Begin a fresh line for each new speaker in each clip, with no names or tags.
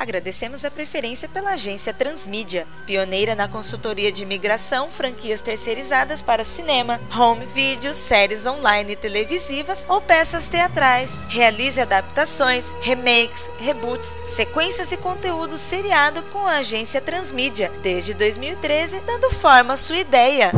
Agradecemos a preferência pela agência Transmídia, pioneira na consultoria de imigração, franquias terceirizadas para cinema, home video, séries online e televisivas ou peças teatrais. Realize adaptações, remakes, reboots, sequências e conteúdo seriado com a agência Transmídia, desde 2013, dando forma à sua ideia.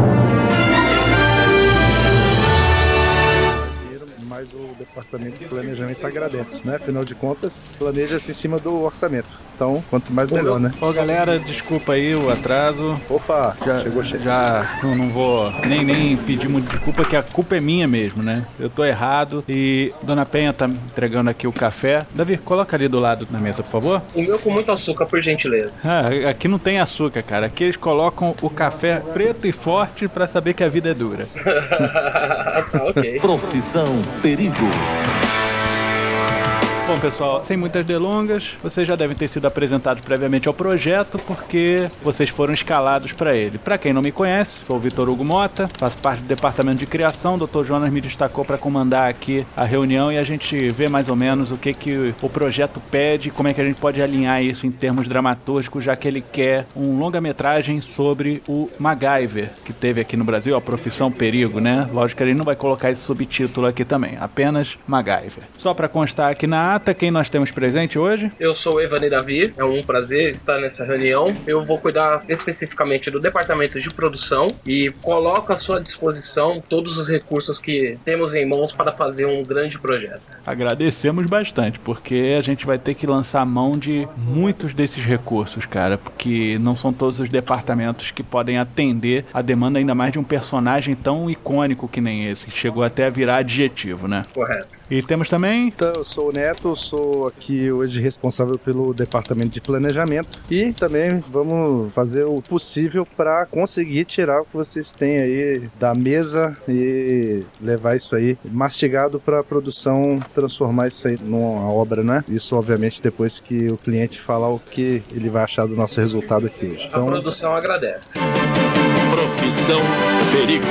Mas o departamento de planejamento agradece, né? Afinal de contas, planeja-se em cima do orçamento. Então, quanto mais melhor, né?
Ô galera, desculpa aí o atraso.
Opa,
já, chegou cheio. Já não, não vou nem, nem pedir muito desculpa, que a culpa é minha mesmo, né? Eu tô errado e Dona Penha tá entregando aqui o café. Davi, coloca ali do lado na mesa, por favor.
O meu com muito açúcar, por gentileza.
Ah, aqui não tem açúcar, cara. Aqui eles colocam o café preto e forte para saber que a vida é dura.
tá, ok. Profissão perigo.
Bom, pessoal, sem muitas delongas, vocês já devem ter sido apresentados previamente ao projeto porque vocês foram escalados para ele. Para quem não me conhece, sou o Vitor Hugo Mota, faço parte do departamento de criação. O Dr. Jonas me destacou para comandar aqui a reunião e a gente vê mais ou menos o que, que o projeto pede, como é que a gente pode alinhar isso em termos dramatúrgicos, já que ele quer um longa-metragem sobre o MacGyver, que teve aqui no Brasil, a profissão perigo, né? Lógico que ele não vai colocar esse subtítulo aqui também, apenas MacGyver. Só para constar aqui na ata, quem nós temos presente hoje?
Eu sou Evani Davi, é um prazer estar nessa reunião. Eu vou cuidar especificamente do departamento de produção e coloco à sua disposição todos os recursos que temos em mãos para fazer um grande projeto.
Agradecemos bastante, porque a gente vai ter que lançar mão de muitos desses recursos, cara, porque não são todos os departamentos que podem atender a demanda ainda mais de um personagem tão icônico que nem esse, que chegou até a virar adjetivo, né?
Correto.
E temos também.
Então, eu sou o Neto, eu sou aqui hoje responsável pelo departamento de planejamento e também vamos fazer o possível para conseguir tirar o que vocês têm aí da mesa e levar isso aí mastigado para a produção, transformar isso aí numa obra, né? Isso, obviamente, depois que o cliente falar o que ele vai achar do nosso resultado aqui hoje.
Então... A produção agradece.
Profissão Perigo.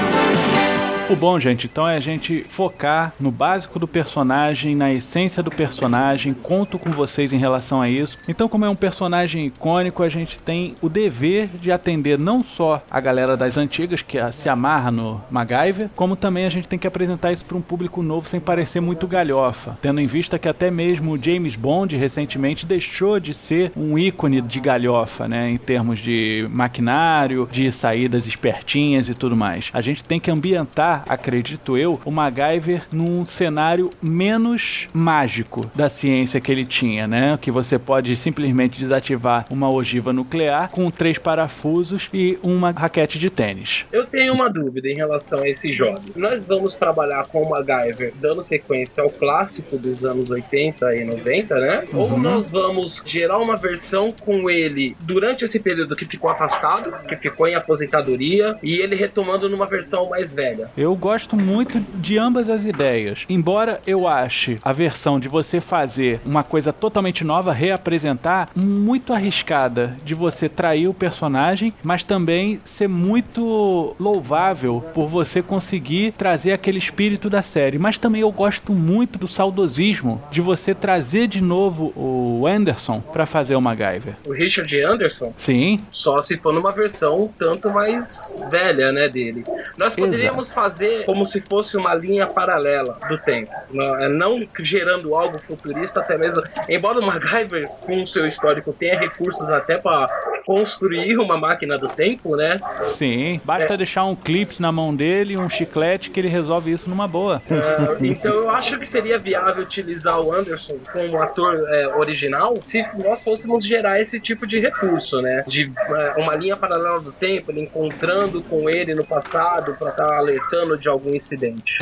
O bom, gente, então é a gente focar no básico do personagem, na essência do personagem. Conto com vocês em relação a isso. Então, como é um personagem icônico, a gente tem o dever de atender não só a galera das antigas que se amarra no MacGyver, como também a gente tem que apresentar isso para um público novo sem parecer muito galhofa, tendo em vista que até mesmo James Bond recentemente deixou de ser um ícone de galhofa, né, em termos de maquinário, de saídas espertinhas e tudo mais. A gente tem que ambientar acredito eu, o MacGyver num cenário menos mágico da ciência que ele tinha, né? Que você pode simplesmente desativar uma ogiva nuclear com três parafusos e uma raquete de tênis.
Eu tenho uma dúvida em relação a esse jogo. Nós vamos trabalhar com o MacGyver dando sequência ao clássico dos anos 80 e 90, né? Uhum. Ou nós vamos gerar uma versão com ele durante esse período que ficou afastado, que ficou em aposentadoria, e ele retomando numa versão mais velha?
Eu gosto muito de ambas as ideias. Embora eu ache a versão de você fazer uma coisa totalmente nova, reapresentar, muito arriscada de você trair o personagem, mas também ser muito louvável por você conseguir trazer aquele espírito da série. Mas também eu gosto muito do saudosismo de você trazer de novo o Anderson para fazer o MacGyver.
O Richard Anderson?
Sim.
Só se for numa versão tanto mais velha, né, dele. Nós poderíamos Exato. fazer como se fosse uma linha paralela do tempo, é, não gerando algo futurista, até mesmo. Embora o MacGyver, com o seu histórico, tenha recursos até para construir uma máquina do tempo, né?
Sim, basta é. deixar um clipe na mão dele, um chiclete, que ele resolve isso numa boa.
É, então eu acho que seria viável utilizar o Anderson como ator é, original se nós fôssemos gerar esse tipo de recurso, né? De é, uma linha paralela do tempo, ele encontrando com ele no passado para estar tá alertando de algum algum incidente.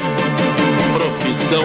Profissão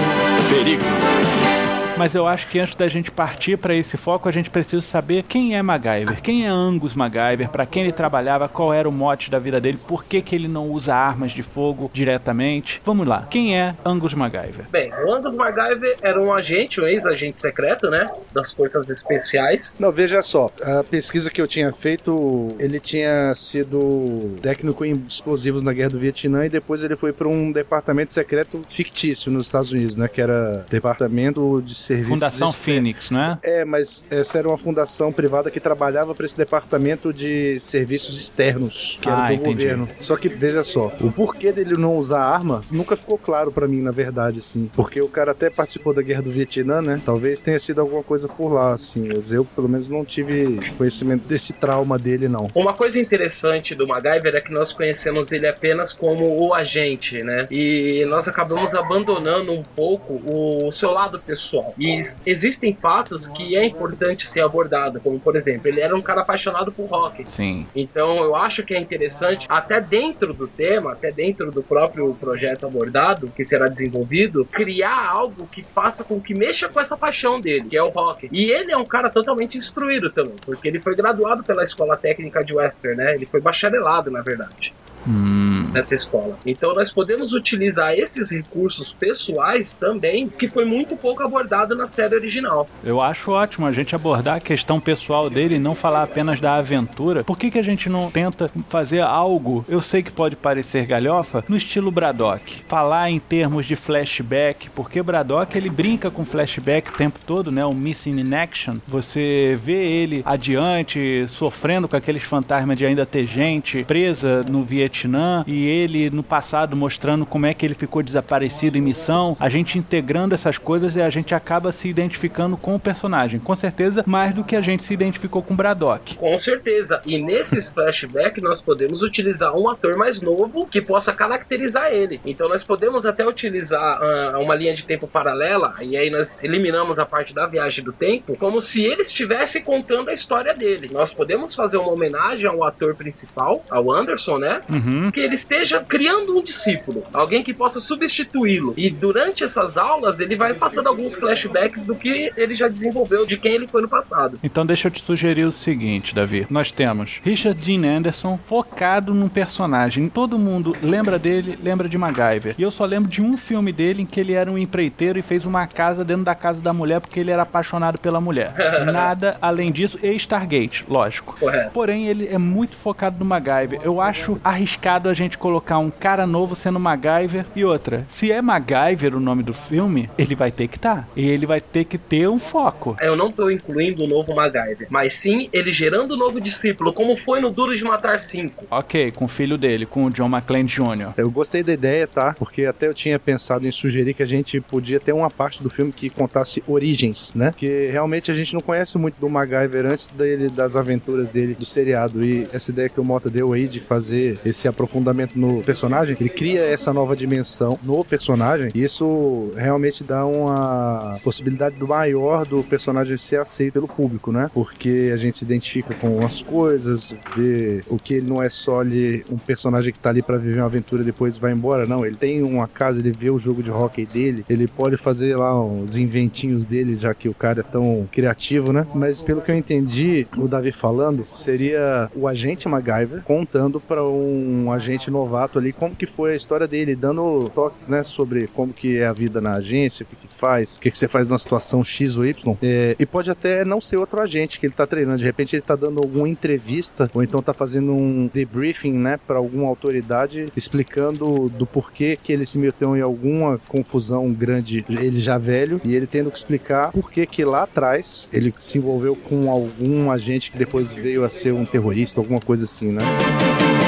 Perigo.
Mas eu acho que antes da gente partir para esse foco, a gente precisa saber quem é MacGyver, quem é Angus MacGyver, para quem ele trabalhava, qual era o mote da vida dele, por que, que ele não usa armas de fogo diretamente. Vamos lá, quem é Angus MacGyver?
Bem, o Angus MacGyver era um agente, um ex-agente secreto, né, das forças especiais.
Não, veja só, a pesquisa que eu tinha feito, ele tinha sido técnico em explosivos na Guerra do Vietnã e depois ele foi para um departamento secreto fictício nos Estados Unidos, né, que era Departamento de serviços.
Fundação
exter-
Phoenix, não é?
É, mas essa era uma fundação privada que trabalhava para esse departamento de serviços externos, que era
Ah,
do
entendi.
governo. Só que veja só, o porquê dele não usar arma nunca ficou claro para mim, na verdade, assim. Porque o cara até participou da guerra do Vietnã, né? Talvez tenha sido alguma coisa por lá, assim. Mas eu, pelo menos, não tive conhecimento desse trauma dele, não.
Uma coisa interessante do MacGyver é que nós conhecemos ele apenas como o agente, né? E nós acabamos abandonando um pouco o seu lado pessoal. E existem fatos que é importante ser abordado, como por exemplo, ele era um cara apaixonado por rock.
Sim.
Então eu acho que é interessante, até dentro do tema, até dentro do próprio projeto abordado, que será desenvolvido, criar algo que faça com que mexa com essa paixão dele, que é o rock. E ele é um cara totalmente instruído também, porque ele foi graduado pela Escola Técnica de Western, né? Ele foi bacharelado, na verdade
Hum.
nessa escola. Então nós podemos utilizar esses recursos pessoais também, que foi muito pouco abordado na série original.
Eu acho ótimo a gente abordar a questão pessoal dele e não falar apenas da aventura. Por que, que a gente não tenta fazer algo, eu sei que pode parecer galhofa, no estilo Braddock? Falar em termos de flashback, porque Braddock ele brinca com flashback o tempo todo, né? O Missing in Action. Você vê ele adiante, sofrendo com aqueles fantasmas de ainda ter gente presa no Vietnã e ele no passado mostrando como é que ele ficou desaparecido em missão. A gente integrando essas coisas e a gente acaba se identificando com o personagem. Com certeza, mais do que a gente se identificou com Braddock.
Com certeza. E nesses flashbacks nós podemos utilizar um ator mais novo que possa caracterizar ele. Então nós podemos até utilizar ah, uma linha de tempo paralela, e aí nós eliminamos a parte da viagem do tempo, como se ele estivesse contando a história dele. Nós podemos fazer uma homenagem ao ator principal, ao Anderson, né?
Uhum.
que ele esteja criando um discípulo, alguém que possa substituí-lo. E durante essas aulas ele vai passando alguns flashbacks do que ele já desenvolveu, de quem ele foi no passado.
Então deixa eu te sugerir o seguinte, Davi. Nós temos Richard Dean Anderson focado num personagem. Todo mundo lembra dele, lembra de MacGyver. E eu só lembro de um filme dele em que ele era um empreiteiro e fez uma casa dentro da casa da mulher porque ele era apaixonado pela mulher. Nada além disso. E Stargate, lógico.
Correto.
Porém, ele é muito focado no MacGyver. Eu acho arriscado a gente colocar um cara novo sendo MacGyver e outra. Se é MacGyver o nome do filme, ele vai ter que estar. E ele vai ter que ter um foco.
Eu não estou incluindo o novo MacGyver, mas sim ele gerando um novo discípulo, como foi no Duro de Matar 5.
Ok, com o filho dele, com o John McClane Jr.
Eu gostei da ideia, tá? Porque até eu tinha pensado em sugerir que a gente podia ter uma parte do filme que contasse origens, né? Que realmente a gente não conhece muito do MacGyver antes dele, das aventuras dele do seriado. E essa ideia que o Mota deu aí de fazer esse aprofundamento no personagem, ele cria essa nova dimensão no personagem. E isso realmente dá uma possibilidade maior do personagem ser aceito pelo público, né? Porque a gente se identifica com as coisas, vê o que ele não é só ali um personagem que tá ali pra viver uma aventura e depois vai embora, não. Ele tem uma casa, ele vê o jogo de hockey dele, ele pode fazer lá uns inventinhos dele, já que o cara é tão criativo, né? Mas pelo que eu entendi, o Davi falando, seria o agente MacGyver contando pra um agente novato ali como que foi a história dele, dando toques, né, sobre como que é a vida na agência, o que faz, o que, que você faz numa situação X ou Y. É, e pode até não ser outro agente que ele tá treinando, de repente ele tá dando alguma entrevista ou então tá fazendo um debriefing, né, para alguma autoridade explicando do porquê que ele se meteu em alguma confusão grande, ele já velho, e ele tendo que explicar por que que lá atrás ele se envolveu com algum agente que depois veio a ser um terrorista, alguma coisa assim, né?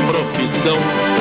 Profissão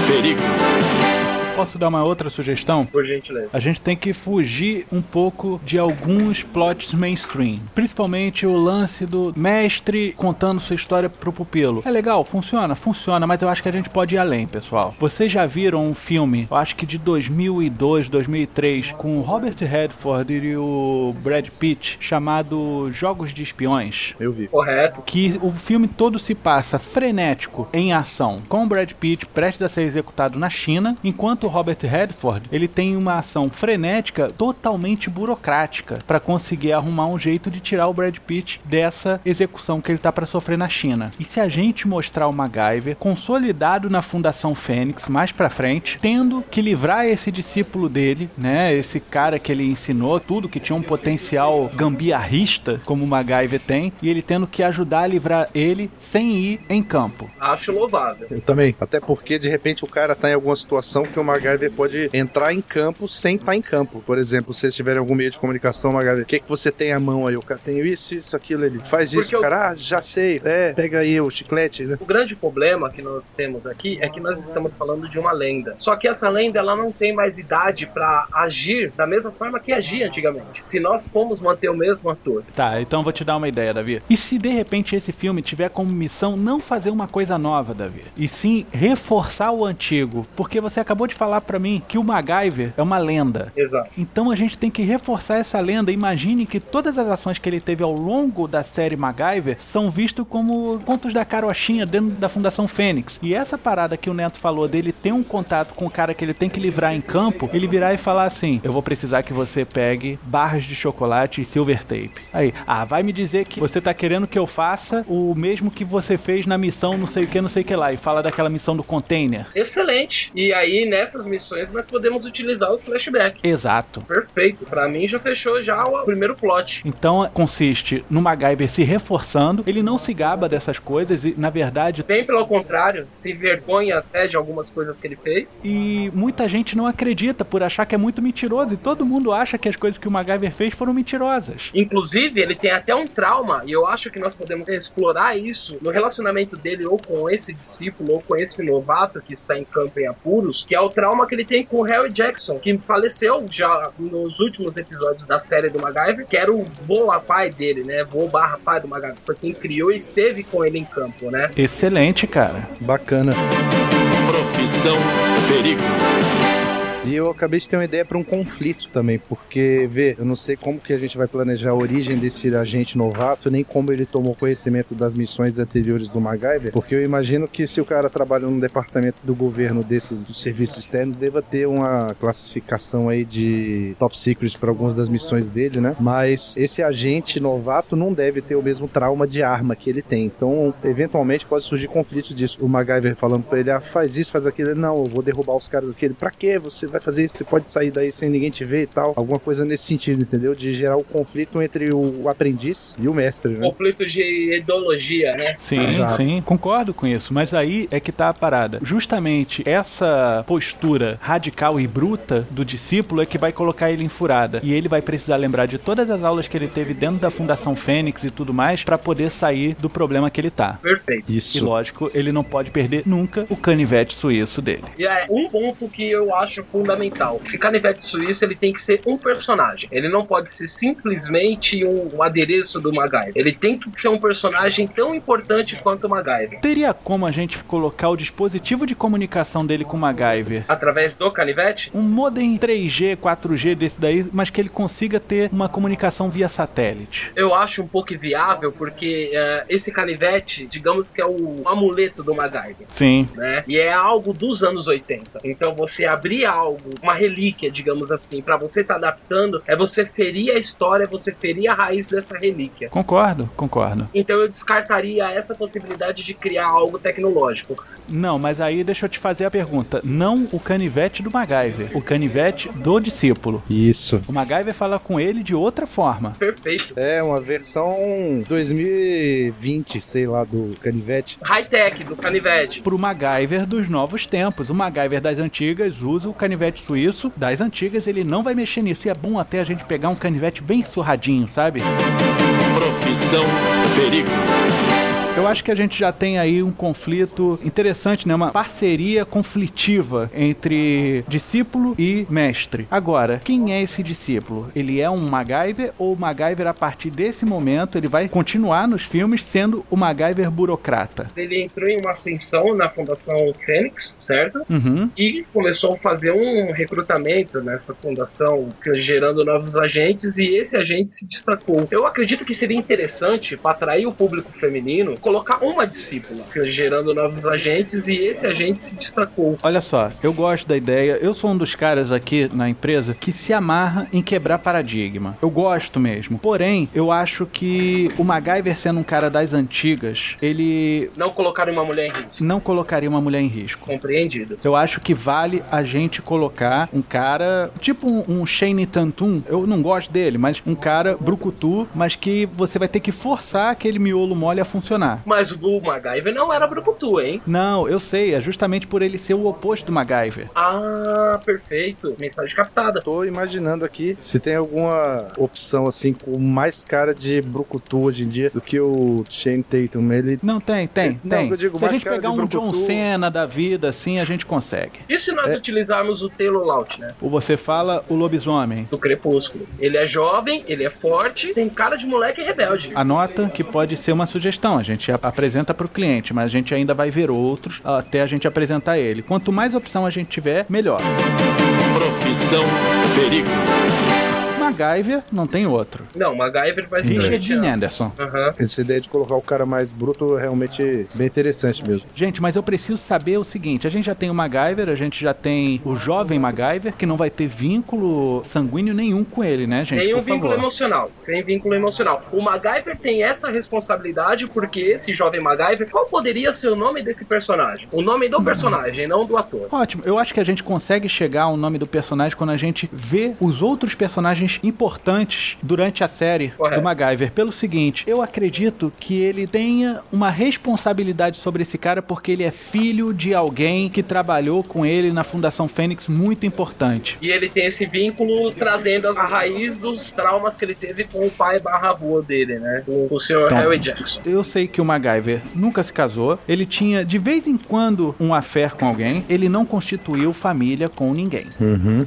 Perigo.
Posso dar uma outra sugestão?
Por gentileza.
A gente tem que fugir um pouco de alguns plots mainstream. Principalmente o lance do mestre contando sua história pro pupilo. É legal, funciona, funciona, mas eu acho que a gente pode ir além, pessoal. Vocês já viram um filme, eu acho que de 2002, 2003, com o Robert Redford e o Brad Pitt, chamado Jogos de Espiões?
Eu vi.
Correto.
que o filme todo se passa frenético em ação, com o Brad Pitt prestes a ser executado na China, enquanto o Robert Redford ele tem uma ação frenética totalmente burocrática para conseguir arrumar um jeito de tirar o Brad Pitt dessa execução que ele tá para sofrer na China. E se a gente mostrar o MacGyver consolidado na Fundação Fênix mais para frente, tendo que livrar esse discípulo dele, né, esse cara que ele ensinou tudo que tinha um potencial gambiarrista como o MacGyver tem, e ele tendo que ajudar a livrar ele sem ir em campo.
Acho louvável.
Eu também. Até porque, de repente, o cara tá em alguma situação que o MacGyver pode entrar em campo sem estar em campo. Por exemplo, se vocês tiverem algum meio de comunicação, MacGyver, o que, que você tem à mão aí? O cara tem isso, isso, aquilo, ele faz isso.
Porque
O
eu-
cara, ah, já sei. É, pega aí o chiclete, né?
O grande problema que nós temos aqui é que nós estamos falando de uma lenda. Só que essa lenda ela não tem mais idade pra agir da mesma forma que agia antigamente. Se nós formos manter o mesmo ator,
Tá, então eu vou te dar uma ideia, Davi. E se de repente esse filme tiver como missão não fazer uma coisa nova, Davi, e sim reforçar o antigo? Porque você acabou de falar pra mim que o MacGyver é uma lenda.
exato.
Então a gente tem que reforçar essa lenda. Imagine que todas as ações que ele teve ao longo da série MacGyver são vistos como contos da carochinha dentro da Fundação Fênix. E essa parada que o Neto falou dele ter um contato com o cara que ele tem que livrar em campo, ele virar e falar assim: Eu vou precisar que você pegue barras de chocolate e silver tape. Aí, ah, vai me dizer que você tá querendo que eu faça o mesmo que você fez na missão não sei o que, não sei o que lá. E fala daquela missão do container.
Excelente. E aí nessas missões nós podemos utilizar os flashbacks.
Exato.
Perfeito. Pra mim já fechou já o primeiro plot.
Então consiste no MacGyver se reforçando, ele não se gaba dessas coisas e, na verdade,
Bem pelo contrário, se vergonha até de algumas coisas que ele fez.
e muita gente não acredita por achar que é muito mentiroso e todo mundo acha que as coisas que o MacGyver fez foram mentirosas.
Inclusive, ele tem até um trauma, e eu acho que nós podemos explorar isso no relacionamento dele ou com esse discípulo ou com esse novato que está em campo em apuros, que é o trauma que ele tem com o Harry Jackson, que faleceu já nos últimos episódios da série do MacGyver, que era o vô pai dele, né? Vô barra pai do MacGyver, foi quem criou e esteve com ele em campo, né?
Excelente, cara.
Bacana.
Profissão Perigo.
E eu acabei de ter uma ideia para um conflito também, porque, vê, eu não sei como que a gente vai planejar a origem desse agente novato, nem como ele tomou conhecimento das missões anteriores do MacGyver, porque eu imagino que se o cara trabalha num departamento do governo desses, do serviço externo, deva ter uma classificação aí de top secret para algumas das missões dele, né? Mas esse agente novato não deve ter o mesmo trauma de arma que ele tem, então, eventualmente pode surgir conflitos disso. O MacGyver falando para ele, ah, faz isso, faz aquilo, Ele, não, eu vou derrubar os caras aqui. Ele, pra quê? Você vai fazer isso, você pode sair daí sem ninguém te ver e tal. Alguma coisa nesse sentido, entendeu? De gerar o conflito entre o aprendiz e o mestre, né?
Conflito de ideologia, né?
Sim,
Exato.
sim, concordo com isso, mas aí é que tá a parada. Justamente essa postura radical e bruta do discípulo é que vai colocar ele em furada. E ele vai precisar lembrar de todas as aulas que ele teve dentro da Fundação Fênix e tudo mais pra poder sair do problema que ele tá.
Perfeito.
E
Isso.
lógico, ele não pode perder nunca o canivete suíço dele.
E é um ponto que eu acho fundamental. Esse canivete suíço ele tem que ser um personagem. Ele não pode ser simplesmente um, um adereço do MacGyver. Ele tem que ser um personagem tão importante quanto o MacGyver.
Teria como a gente colocar o dispositivo de comunicação dele com o MacGyver?
Através do canivete?
Um modem 3G, 4G desse daí, mas que ele consiga ter uma comunicação via satélite.
Eu acho um pouco viável porque eh, esse canivete, digamos que é o amuleto do MacGyver.
Sim.
Né? E é algo dos anos 80. Então você abrir algo, uma relíquia, digamos assim, pra você estar adaptando, é você ferir a história, você ferir a raiz dessa relíquia.
Concordo, concordo.
Então eu descartaria essa possibilidade de criar algo tecnológico.
Não, mas aí deixa eu te fazer a pergunta. Não o canivete do MacGyver, o canivete do discípulo.
Isso.
O MacGyver fala com ele de outra forma.
Perfeito.
É uma versão 2020, sei lá, do canivete.
High-tech do canivete.
Pro MacGyver dos novos tempos. O MacGyver das antigas usa o canivete suíço. Das antigas ele não vai mexer nisso. E é bom até a gente pegar um canivete bem surradinho, sabe?
Profissão Perigo.
Eu acho que a gente já tem aí um conflito interessante, né? Uma parceria conflitiva entre discípulo e mestre. Agora, quem é esse discípulo? Ele é um MacGyver ou o MacGyver a partir desse momento ele vai continuar nos filmes sendo o MacGyver burocrata?
Ele entrou em uma ascensão na Fundação Fênix, certo?
Uhum.
E começou a fazer um recrutamento nessa fundação, gerando novos agentes, e esse agente se destacou. Eu acredito que seria interessante, para atrair o público feminino, colocar uma discípula, gerando novos agentes, e esse agente se destacou.
Olha só, eu gosto da ideia. Eu sou um dos caras aqui na empresa que se amarra em quebrar paradigma. Eu gosto mesmo. Porém, eu acho que o MacGyver sendo um cara das antigas, ele
Não colocar uma mulher em risco.
não colocaria uma mulher em risco.
Compreendido.
Eu acho que vale a gente colocar um cara, tipo um, um Shane Tantum, eu não gosto dele, mas um cara brucutu, mas que você vai ter que forçar aquele miolo mole a funcionar.
Mas o MacGyver não era brucutu, hein?
Não, eu sei, é justamente por ele ser o oposto do MacGyver.
Ah, perfeito. Mensagem captada.
Tô imaginando aqui se tem alguma opção assim com mais cara de brucutu hoje em dia do que o Shane Tatum. Ele
Não, tem, tem,
Não,
tem.
eu digo,
Se a gente
cara
pegar um John
brucutu-
Cena da vida, assim, a gente consegue.
E se nós
É.
utilizarmos o Taylor Lautner?
Ou você fala o lobisomem.
Do Crepúsculo. Ele é jovem, ele é forte, tem cara de moleque rebelde.
Anota que pode ser uma sugestão. A gente ap- apresenta para o cliente, mas a gente ainda vai ver outros até a gente apresentar ele. Quanto mais opção a gente tiver, melhor.
Profissão perigo.
MacGyver não tem outro.
Não, MacGyver vai ser
Gene
Gene
Anderson.
Aham.
essa ideia de colocar o cara mais bruto é realmente bem interessante mesmo.
Gente, mas eu preciso saber o seguinte: a gente já tem o MacGyver, a gente já tem o jovem MacGyver, que não vai ter vínculo sanguíneo nenhum com ele, né, gente?
Nenhum vínculo
favor.
emocional, sem vínculo emocional. O MacGyver tem essa responsabilidade porque esse jovem MacGyver, qual poderia ser o nome desse personagem? O nome do personagem, não do ator.
Ótimo, eu acho que a gente consegue chegar ao nome do personagem quando a gente vê os outros personagens importantes durante a série
Correto.
do MacGyver. Pelo seguinte, eu acredito que ele tenha uma responsabilidade sobre esse cara porque ele é filho de alguém que trabalhou com ele na Fundação Fênix muito importante.
E ele tem esse vínculo trazendo a raiz dos traumas que ele teve com o pai barra avô dele, né? Com o Sr.
Então.
Harry Jackson.
Eu sei que o MacGyver nunca se casou, ele tinha de vez em quando um affair com alguém, ele não constituiu família com ninguém.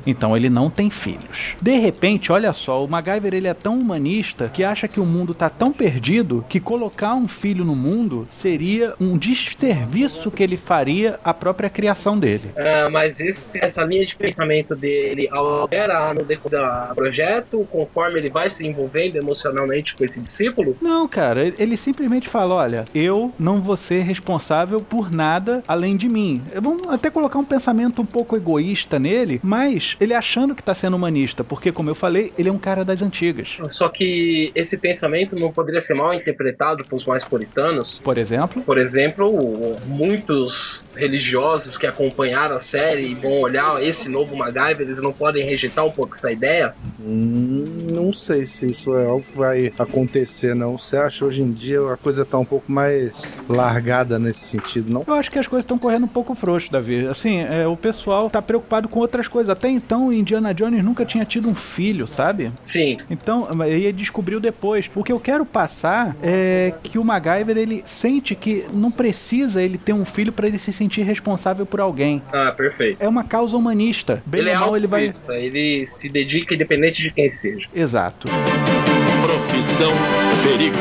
Então ele não tem filhos. De repente, olha só, o MacGyver ele é tão humanista que acha que o mundo tá tão perdido que colocar um filho no mundo seria um desserviço que ele faria à própria criação dele.
Ah, mas esse- essa linha de pensamento dele altera no decorrer do projeto, conforme ele vai se envolvendo emocionalmente com esse discípulo?
Não, cara, ele- ele simplesmente fala: olha, eu não vou ser responsável por nada além de mim. Vamos até colocar um pensamento um pouco egoísta nele, mas ele achando que tá sendo humanista, porque, como eu falei, ele é um cara das antigas.
Só que esse pensamento não poderia ser mal interpretado pelos mais puritanos.
Por exemplo,
Por exemplo, muitos religiosos que acompanharam a série e vão olhar esse novo MacGyver, eles não podem rejeitar um pouco essa ideia?
Hum, não sei se isso é algo que vai acontecer, não. Você acha hoje em dia a coisa tá um pouco mais largada nesse sentido, não?
eu acho que as coisas estão correndo um pouco frouxo, Davi. Assim, é, o pessoal tá preocupado com outras coisas. Até então, Indiana Jones nunca tinha tido um filho, sabe?
Sim,
Então, ele descobriu depois. O que eu quero passar é que o MacGyver ele sente que não precisa ele ter um filho para ele se sentir responsável por alguém.
ah, perfeito.
É uma causa humanista. Bem
ele é
mal, ele vai.
ele se dedica independente de quem seja.
Exato.
Profissão perigo.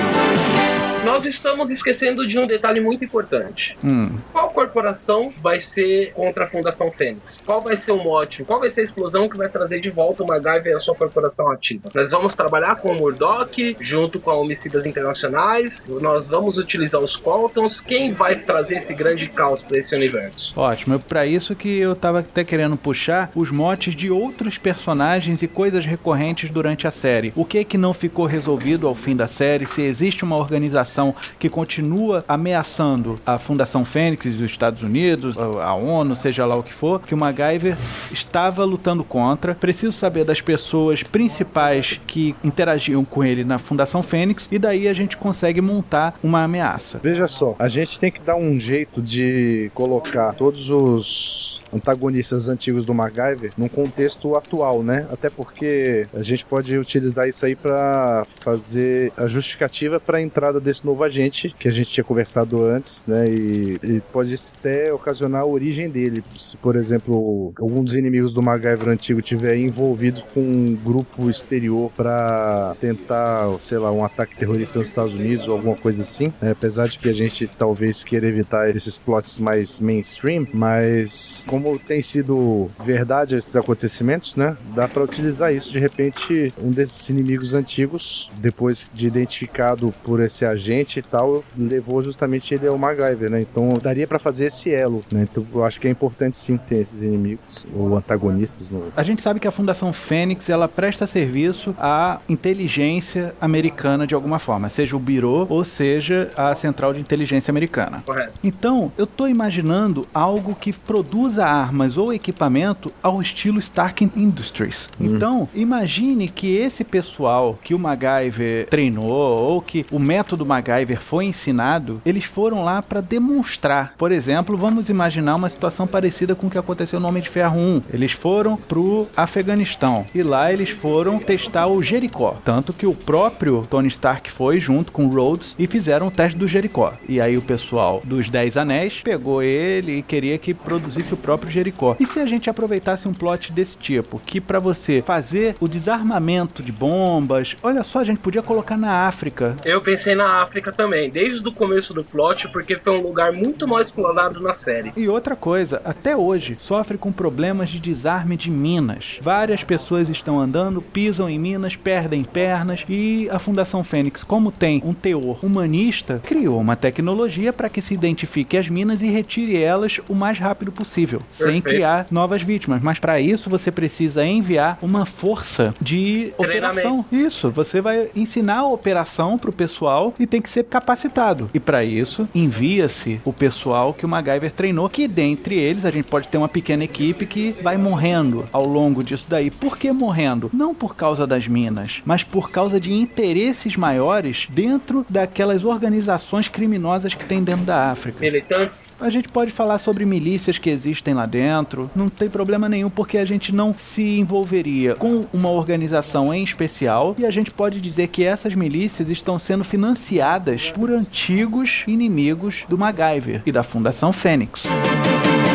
Nós estamos esquecendo de um detalhe muito importante.
Hum.
Qual corporação vai ser contra a Fundação Fênix? Qual vai ser o mote? Qual vai ser a explosão que vai trazer de volta o MacGyver e a sua corporação ativa? Nós vamos trabalhar com o Murdoch, junto com a Homicidas Internacionais. Nós vamos utilizar os Coltons. Quem vai trazer esse grande caos para esse universo?
Ótimo. É para isso que eu tava até querendo puxar os motes de outros personagens e coisas recorrentes durante a série. O que é que não ficou resolvido ao fim da série? Se existe uma organização que continua ameaçando a Fundação Fênix dos Estados Unidos, a ONU, seja lá o que for, que o MacGyver estava lutando contra. Preciso saber das pessoas principais que interagiam com ele na Fundação Fênix e daí a gente consegue montar uma ameaça.
Veja só, a gente tem que dar um jeito de colocar todos os antagonistas antigos do MacGyver num contexto atual, né? Até porque a gente pode utilizar isso aí pra fazer a justificativa para a entrada desse novo agente que a gente tinha conversado antes, né? E, e pode até ocasionar a origem dele. Se, por exemplo, algum dos inimigos do MacGyver antigo tiver envolvido com um grupo exterior para tentar, sei lá, um ataque terrorista nos Estados Unidos ou alguma coisa assim, né? apesar de que a gente talvez queira evitar esses plots mais mainstream, mas como tem sido verdade esses acontecimentos, né? Dá para utilizar isso de repente um desses inimigos antigos, depois de identificado por esse agente e tal, levou justamente ele ao MacGyver, né? Então daria para fazer esse elo, né? Então eu acho que é importante sim ter esses inimigos ou antagonistas no.
A gente sabe que a Fundação Fênix ela presta serviço à inteligência americana de alguma forma, seja o Biro ou seja a Central de Inteligência Americana.
Correto.
Então, eu tô imaginando algo que produza armas ou equipamento ao estilo Stark Industries. Então, imagine que esse pessoal que o MacGyver treinou ou que o método MacGyver foi ensinado, eles foram lá para demonstrar. Por exemplo, vamos imaginar uma situação parecida com o que aconteceu no Homem de Ferro 1. Eles foram pro Afeganistão e lá eles foram testar o Jericó, tanto que o próprio Tony Stark foi junto com Rhodes e fizeram o teste do Jericó. E aí o pessoal dos Dez Anéis pegou ele e queria que produzisse o próprio Jericó. E se a gente aproveitasse um plot desse tipo, que para você fazer o desarmamento de bombas, olha só, a gente podia colocar na África.
Eu pensei na África também, desde o começo do plot, porque foi um lugar muito mal explorado na série.
E outra coisa, até hoje sofre com problemas de desarme de minas. Várias pessoas estão andando, pisam em minas, perdem pernas e a Fundação Fênix, como tem um teor humanista, criou uma tecnologia para que se identifique as minas e retire elas o mais rápido possível, sem
Perfeito.
criar novas vítimas. Mas para isso você precisa enviar uma força de operação. Isso, você vai ensinar a operação pro pessoal e tem que ser capacitado. E para isso, envia-se o pessoal que o MacGyver treinou, que dentre eles a gente pode ter uma pequena equipe que vai morrendo ao longo disso daí. Por que morrendo? Não por causa das minas, mas por causa de interesses maiores dentro daquelas organizações criminosas que tem dentro da África.
Militantes,
A gente pode falar sobre milícias que existem lá dentro, não tem problema nenhum, porque a gente não se envolveria com uma organização em especial e a gente pode dizer que essas milícias estão sendo financiadas por antigos inimigos do MacGyver e da Fundação Fênix.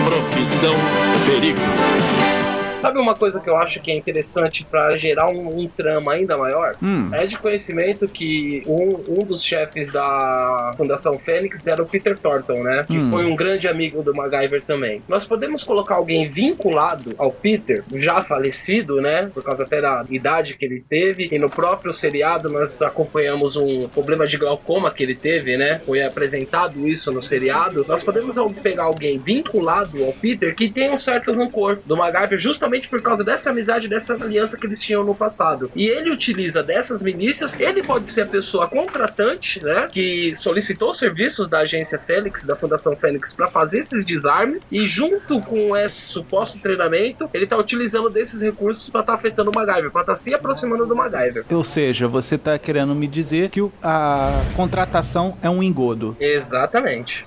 Profissão perigo.
Sabe uma coisa que eu acho que é interessante pra gerar um, um trama ainda maior?
Hum,
É de conhecimento que um, um dos chefes da Fundação Fênix era o Peter Thornton, né? Que
Hum.
foi um grande amigo do MacGyver também. Nós podemos colocar alguém vinculado ao Peter, já falecido, né? Por causa até da idade que ele teve. E no próprio seriado nós acompanhamos um problema de glaucoma que ele teve, né? Foi apresentado isso no seriado. Nós podemos pegar alguém vinculado ao Peter que tem um certo rancor do MacGyver justamente por causa dessa amizade, dessa aliança que eles tinham no passado. E ele utiliza dessas milícias, ele pode ser a pessoa contratante, né, que solicitou os serviços da agência Fênix, da Fundação Fênix, para fazer esses desarmes, e junto com esse suposto treinamento, ele tá utilizando desses recursos para estar afetando o MacGyver, para estar se aproximando do MacGyver.
ou seja, você tá querendo me dizer que a contratação é um engodo.
Exatamente.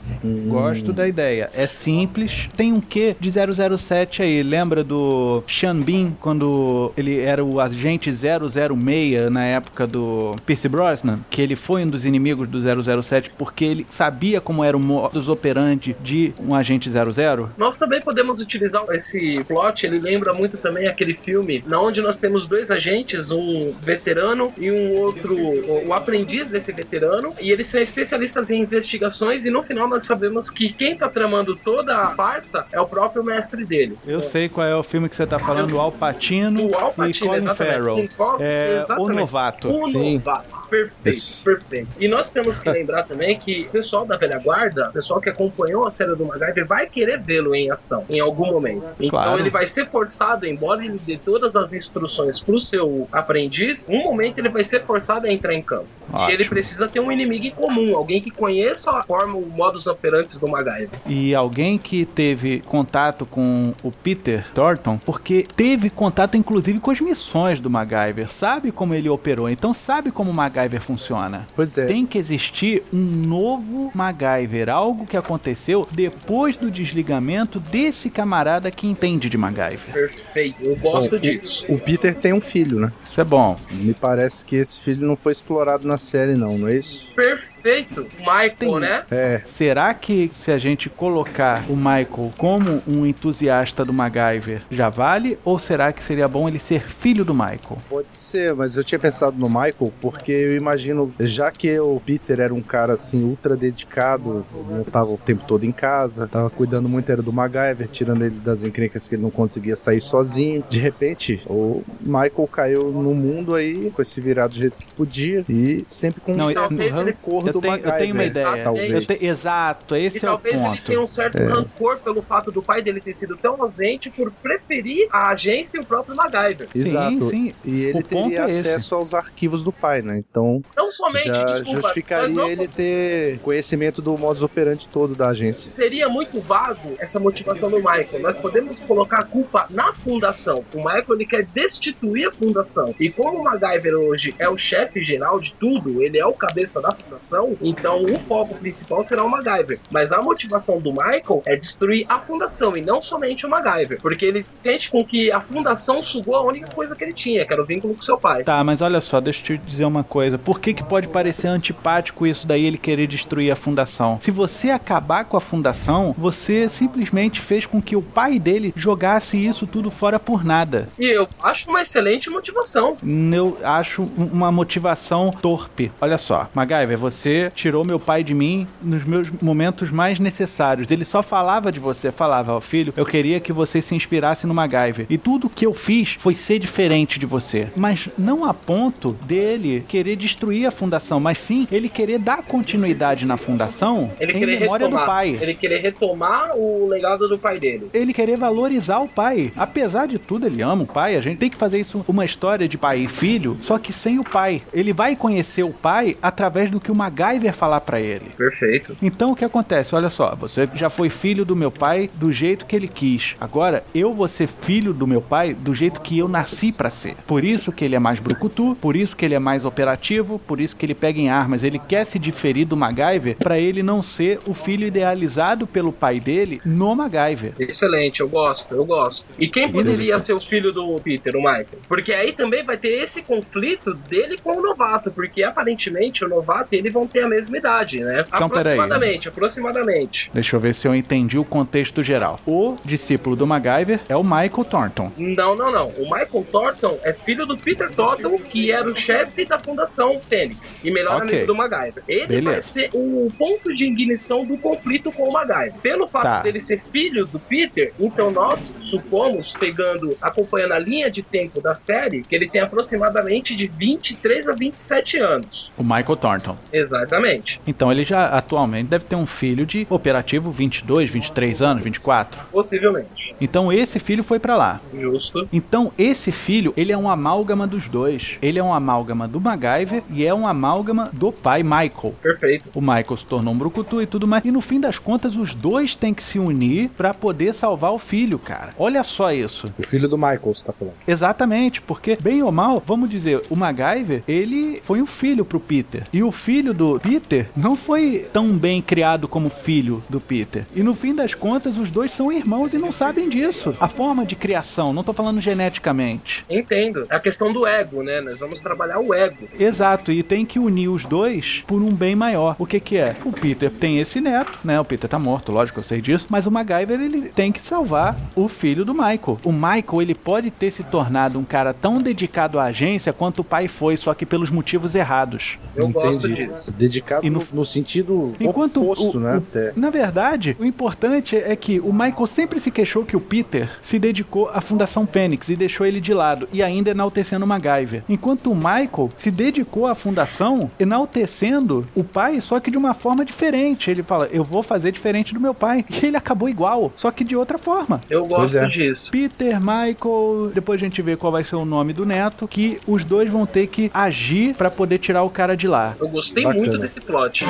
Gosto da ideia. É simples. Tem um quê de 007 aí? Lembra do Sean Bean, quando ele era o agente 006 na época do Pierce Brosnan? Que ele foi um dos inimigos do 007 porque ele sabia como era o modus operandi de um agente 00?
Nós também podemos utilizar esse plot, ele lembra muito também aquele filme, na onde nós temos dois agentes, um veterano e um outro, o, aprendiz desse veterano, e eles são especialistas em investigações, e no final nós sabemos que quem tá tramando toda a farsa é o próprio mestre dele.
Eu sei qual é o filme que você tá falando, o Al Pacino e
Pacino,
Colin
exatamente.
Farrell. É, o. Novato.
O
Sim.
novato. Perfeito,
Isso.
perfeito. E nós temos que lembrar também que o pessoal da velha guarda, o pessoal que acompanhou a série do MacGyver, vai querer vê-lo em ação em algum momento. Então
Claro.
ele vai ser forçado, embora ele dê todas as instruções pro seu aprendiz, um momento ele vai ser forçado a entrar em campo.
Ótimo.
E ele precisa ter um inimigo em comum, alguém que conheça a forma, o modus operandi do MacGyver.
E alguém que teve contato com o Peter Thornton, porque teve contato inclusive com as missões do MacGyver, sabe como ele operou, então sabe como o MacGyver funciona.
Pois é.
Tem que existir um novo MacGyver, algo que aconteceu depois do desligamento desse camarada que entende de MacGyver.
Perfeito, eu gosto
Bom,
disso.
O Peter tem um filho, né?
Isso é bom.
Me parece que esse filho não foi explorado na série, não, não é isso?
Perfeito, Michael,
Tem.
né?
É,
Será que se a gente colocar o Michael como um entusiasta do MacGyver já vale? Ou será que seria bom ele ser filho do Michael?
pode ser, mas eu tinha pensado no Michael porque eu imagino, já que o Peter era um cara assim ultra dedicado, não tava o tempo todo em casa, tava cuidando muito era do MacGyver, tirando ele das encrencas que ele não conseguia sair sozinho. De repente, o Michael caiu no mundo aí, com esse virado do jeito que podia e sempre com
Não,
um certo
ele-
rancor
eu
do
tenho, eu tenho uma ideia.
Talvez.
Te, exato, esse
e
é o ponto.
talvez ele tenha um certo é. rancor pelo fato do pai dele ter sido tão ausente por preferir a agência e o próprio MacGyver.
Exato.
Sim, sim.
E ele
O
teria
é
acesso
esse.
aos arquivos do pai, né? Então
Não somente,
já
desculpa,
justificaria
não
ele ter conhecimento do modus operandi todo da agência.
seria muito vago essa motivação do Michael. Nós podemos colocar a culpa na fundação. O Michael ele quer destituir a fundação. E como o MacGyver hoje é o chefe geral de tudo, ele é o cabeça da fundação, então o foco principal será o MacGyver. Mas a motivação do Michael é destruir a fundação e não somente o MacGyver. Porque ele sente com que a fundação sugou a única coisa que ele tinha, que era o vínculo com seu pai.
Tá, mas olha só, deixa eu te dizer uma coisa. Por que, que pode parecer antipático isso daí, ele querer destruir a fundação? Se você acabar com a fundação, você simplesmente fez com que o pai dele jogasse isso tudo fora por nada.
E eu acho uma excelente motivação.
Eu acho uma motivação torpe. Olha só, MacGyver, você tirou meu pai de mim nos meus momentos mais necessários. Ele só falava de você, falava, ó filho, eu queria que você se inspirasse no MacGyver. E tudo que eu fiz foi ser diferente de você. Mas não a ponto dele querer destruir a fundação, mas sim ele querer dar continuidade na fundação
Ele
em memória
retomar,
do pai.
ele querer retomar o legado do pai dele.
Ele querer valorizar o pai. Apesar de tudo, ele ama o pai. A gente tem que fazer isso uma história de pai e filho, só que sem o pai. Ele vai conhecer o pai através do que o MacGyver falar pra ele.
Perfeito.
Então o que acontece? Olha só, você já foi filho do meu pai do jeito que ele quis. Agora eu vou ser filho do meu pai do jeito que eu nasci pra ser. Por isso que ele é mais brucutu, por isso que ele é mais operativo, por isso que ele pega em armas. Ele quer se diferir do MacGyver pra ele não ser o filho idealizado pelo pai dele no MacGyver.
Excelente, eu gosto, eu gosto. E quem poderia ser o filho do Peter, o Michael? Porque aí também vai ter esse conflito dele com o novato, porque aparentemente o novato e ele vão ter a mesma idade, né?
Então,
aproximadamente, aproximadamente.
Deixa eu ver se eu entendi o contexto geral. O discípulo do MacGyver é o Michael Thornton.
Não, não, não. O Michael Thornton é filho do Peter Thornton, que era o chefe da Fundação Fênix e melhor
Ok.
amigo do MacGyver. Ele
Beleza.
vai ser o ponto de ignição do conflito com o MacGyver. Pelo fato
Tá.
dele ser filho do Peter, então nós supomos, pegando, acompanhando a linha de tempo da série, que ele tem aproximadamente de 23 a 27 anos.
O Michael Thornton.
Exatamente.
Então ele já atualmente deve ter um filho de operativo 22, 23 anos, 24.
Possivelmente.
Então esse filho foi pra lá.
Justo.
Então esse filho, ele é um amálgama dos dois. Ele é um amálgama do MacGyver e é um amálgama do pai Michael.
Perfeito.
O Michael se tornou um brucutu e tudo mais. E no fim das contas, os dois têm que se unir pra poder salvar o filho, cara. Olha só isso.
O filho do Michael, você tá falando.
Exatamente, porque, bem ou mal, vamos dizer, o MacGyver, ele foi um filho pro Peter. E o filho do Peter não foi tão bem criado como filho do Peter. E no fim das contas, os dois são irmãos e não sabem disso. A forma de criação, não tô falando geneticamente.
Entendo. É a questão do ego, né? Nós vamos trabalhar o ego.
Exato, e tem que unir os dois por um bem maior. O que que é? O Peter tem esse neto, né? O Peter tá morto, lógico, eu sei disso, mas o MacGyver ele tem que salvar o filho do Michael. O Michael, ele pode ter se tornado um cara tão dedicado à agência quanto o pai foi, só que pelos motivos errados.
Eu gosto
Entendi.
disso.
Dedicado
E
no,
no-
sentido
Enquanto
oposto,
o-
né?
o-
Até.
Na verdade, o importante é que o Michael sempre se queixou que o Peter se dedicou à Fundação Fênix e deixou ele de lado, e ainda enaltecendo o MacGyver. Enquanto o Michael se dedicou à Fundação, enaltecendo o pai, só que de uma forma diferente. Ele fala, eu vou fazer diferente do meu pai. E ele acabou igual, só que de outra forma.
Eu gosto
é.
disso.
Peter, Michael, depois a gente vê qual vai ser o nome do neto, que os dois vão ter que agir pra poder tirar o cara de lá.
Eu gostei
Bacana.
muito desse plot.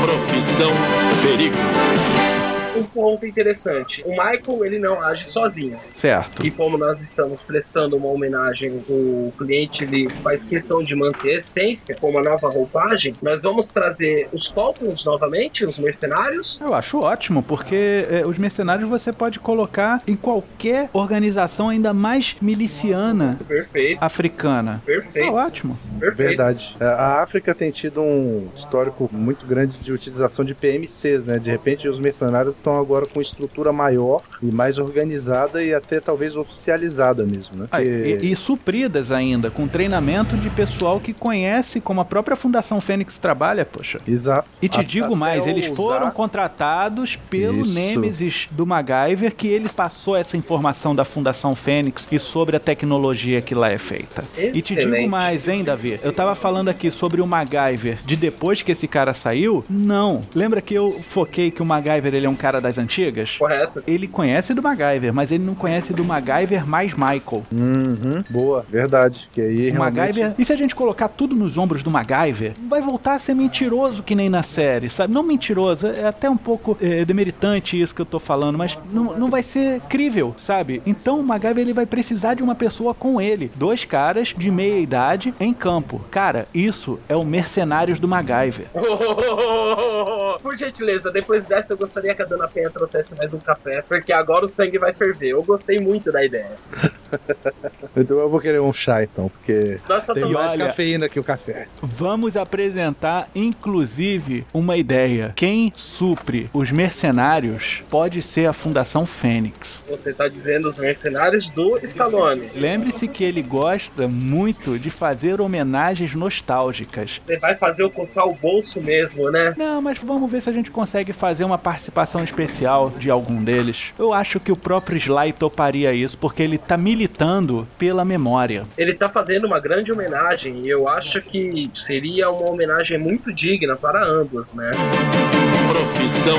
Profissão Perigo.
Um ponto interessante. O Michael, ele não age sozinho.
Certo.
E como nós estamos prestando uma homenagem, o cliente ele faz questão de manter a essência com uma nova roupagem, nós vamos trazer os Falcons novamente, os mercenários.
Eu acho ótimo, porque é, os mercenários você pode colocar em qualquer organização ainda mais miliciana
Perfeito,
africana. Tá
perfeito,
ótimo.
perfeito.
Verdade. É, A África tem tido um histórico muito grande de utilização de PMCs, né? De repente os mercenários estão agora com estrutura maior e mais organizada e até talvez oficializada mesmo, né?
Ah, e, e, supridas ainda, com treinamento de pessoal que conhece como a própria Fundação Fênix trabalha, poxa.
Exato.
E te a, digo mais, eles usar... foram contratados pelo Isso. Nemesis do MacGyver, que eles passou essa informação da Fundação Fênix e sobre a tecnologia que lá é feita. Excelente. E te digo mais, hein, Davi? Eu tava falando aqui sobre o MacGyver de depois que esse cara saiu. Não. Lembra que eu foquei que o MacGyver ele é um cara das antigas?
Correto.
Ele conhece do MacGyver, mas ele não conhece do MacGyver mais Michael.
Uhum. Boa, verdade. Que aí
o realmente... MacGyver. E se a gente colocar tudo nos ombros do MacGyver, vai voltar a ser mentiroso que nem na série, sabe? Não mentiroso, é até um pouco é, demeritante isso que eu tô falando, mas não, não vai ser crível, sabe? Então o MacGyver ele vai precisar de uma pessoa com ele. Dois caras de meia idade em campo. Cara, isso é o Mercenários do MacGyver.
Por gentileza, depois dessa eu gostaria que a Dona Penha trouxesse mais um café, porque agora o sangue vai ferver. Eu gostei muito da ideia.
então eu vou querer um chá então, porque
tem mais olha, cafeína que o café. Vamos apresentar, inclusive, uma ideia. Quem supre os mercenários pode ser a Fundação Fênix.
Você está dizendo os mercenários do Stallone.
Lembre-se que ele gosta muito de fazer homenagens nostálgicas.
Você vai fazer eu coçar o bolso mesmo, né?
Não, mas vamos ver se a gente consegue fazer uma participação especial de algum deles. Eu acho que o próprio Sly toparia isso, porque ele tá militando pela memória.
Ele tá fazendo uma grande homenagem e eu acho que seria uma homenagem muito digna para ambos, né?
Profissão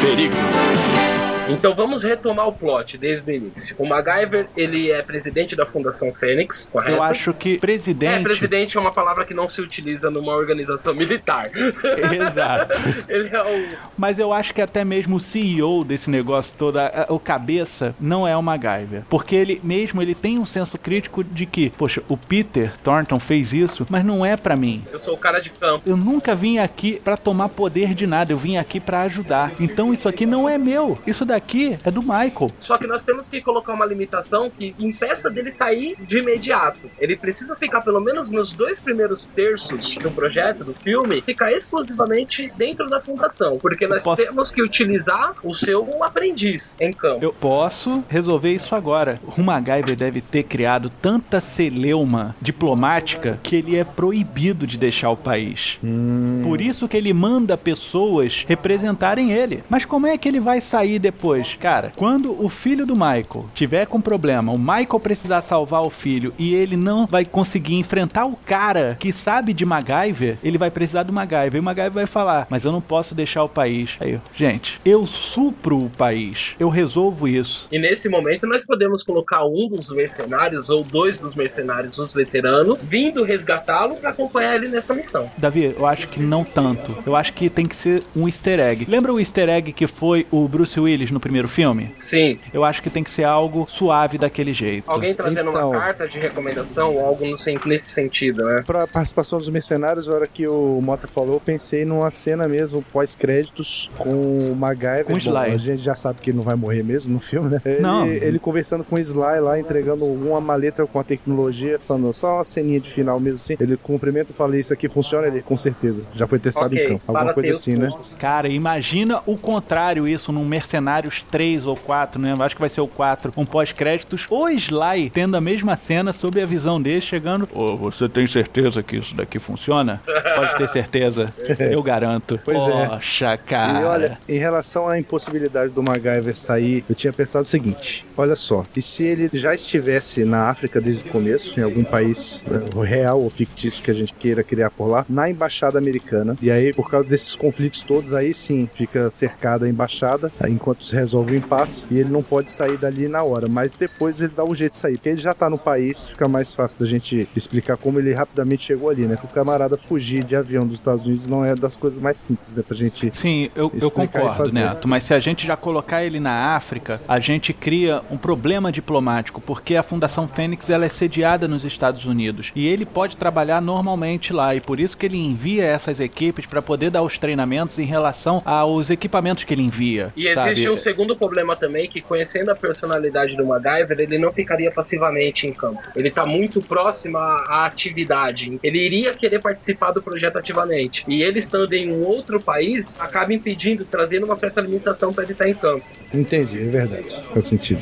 Perigo.
Então vamos retomar o plot desde o início. O MacGyver, ele é presidente da Fundação Fênix, correto?
Eu acho que presidente...
É, presidente é uma palavra que não se utiliza numa organização militar.
Exato.
ele é o...
Mas eu acho que até mesmo o CEO desse negócio todo, o cabeça, não é o MacGyver. Porque ele mesmo, ele tem um senso crítico de que, poxa, o Peter Thornton fez isso, mas não é para mim.
Eu sou o cara de campo.
Eu nunca vim aqui para tomar poder de nada, eu vim aqui para ajudar. Então isso aqui não é meu. Isso daqui é do Michael.
Só que nós temos que colocar uma limitação que impeça dele sair de imediato. Ele precisa ficar pelo menos nos dois primeiros terços do projeto, do filme, ficar exclusivamente dentro da fundação. Porque nós posso... temos que utilizar o seu aprendiz em campo.
Eu posso resolver isso agora. O MacGyver deve ter criado tanta celeuma diplomática que ele é proibido de deixar o país. Hum. Por isso que ele manda pessoas representarem ele. Mas como é que ele vai sair depois? Depois, cara, quando o filho do Michael tiver com problema, o Michael precisar salvar o filho e ele não vai conseguir enfrentar o cara que sabe de MacGyver, ele vai precisar do MacGyver. E o MacGyver vai falar: Mas eu não posso deixar o país. Aí, gente, eu supro o país, eu resolvo isso.
E nesse momento nós podemos colocar um dos mercenários ou dois dos mercenários, os veteranos, vindo resgatá-lo para acompanhar ele nessa missão.
Davi, eu acho que não tanto. Eu acho que tem que ser um easter egg. Lembra o easter egg que foi o Bruce Willis no primeiro filme?
Sim.
Eu acho que tem que ser algo suave daquele jeito.
Alguém trazendo então, uma carta de recomendação ou algo nesse sentido, né?
Pra participação dos mercenários, a hora que o Mota falou, eu pensei numa cena mesmo pós-créditos com o MacGyver.
Com o Sly.
a gente já sabe que ele não vai morrer mesmo no filme, né? Ele,
não.
ele conversando com o Sly lá, entregando uma maleta com a tecnologia, falando só uma ceninha de final mesmo assim. Ele cumprimenta e fala: Isso aqui funciona? Ele, com certeza. Já foi testado okay, em campo. Alguma coisa assim, né?
Cara, imagina o contrário isso num mercenário Mercenários 3 ou 4, né? Acho que vai ser o 4, um pós-créditos. O Sly tendo a mesma cena sob a visão dele, chegando. Oh, você tem certeza que isso daqui funciona? Pode ter certeza. Eu garanto.
Pois
Poxa, é. cara.
E olha, em relação à impossibilidade do MacGyver sair, eu tinha pensado o seguinte: olha só, e se ele já estivesse na África desde o começo, em algum país uh, real ou fictício que a gente queira criar por lá, na embaixada americana, e aí por causa desses conflitos todos, aí sim fica cercada a embaixada, enquanto resolve o impasse e ele não pode sair dali na hora, mas depois ele dá um jeito de sair, porque ele já tá no país, fica mais fácil da gente explicar como ele rapidamente chegou ali, né? Que o camarada fugir de avião dos Estados Unidos não é das coisas mais simples, né? Pra gente.
Sim, eu, eu concordo, Neto, mas se a gente já colocar ele na África, a gente cria um problema diplomático, porque a Fundação Fênix ela é sediada nos Estados Unidos e ele pode trabalhar normalmente lá, e por isso que ele envia essas equipes para poder dar os treinamentos em relação aos equipamentos que ele envia.
E existe um segundo problema também é que, conhecendo a personalidade do MacGyver, ele não ficaria passivamente em campo. Ele está muito próximo à, à atividade. Ele iria querer participar do projeto ativamente. E ele estando em um outro país, acaba impedindo, trazendo uma certa limitação para ele estar em campo.
Entendi, é verdade. Faz sentido.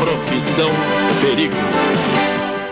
Profissão Perigo.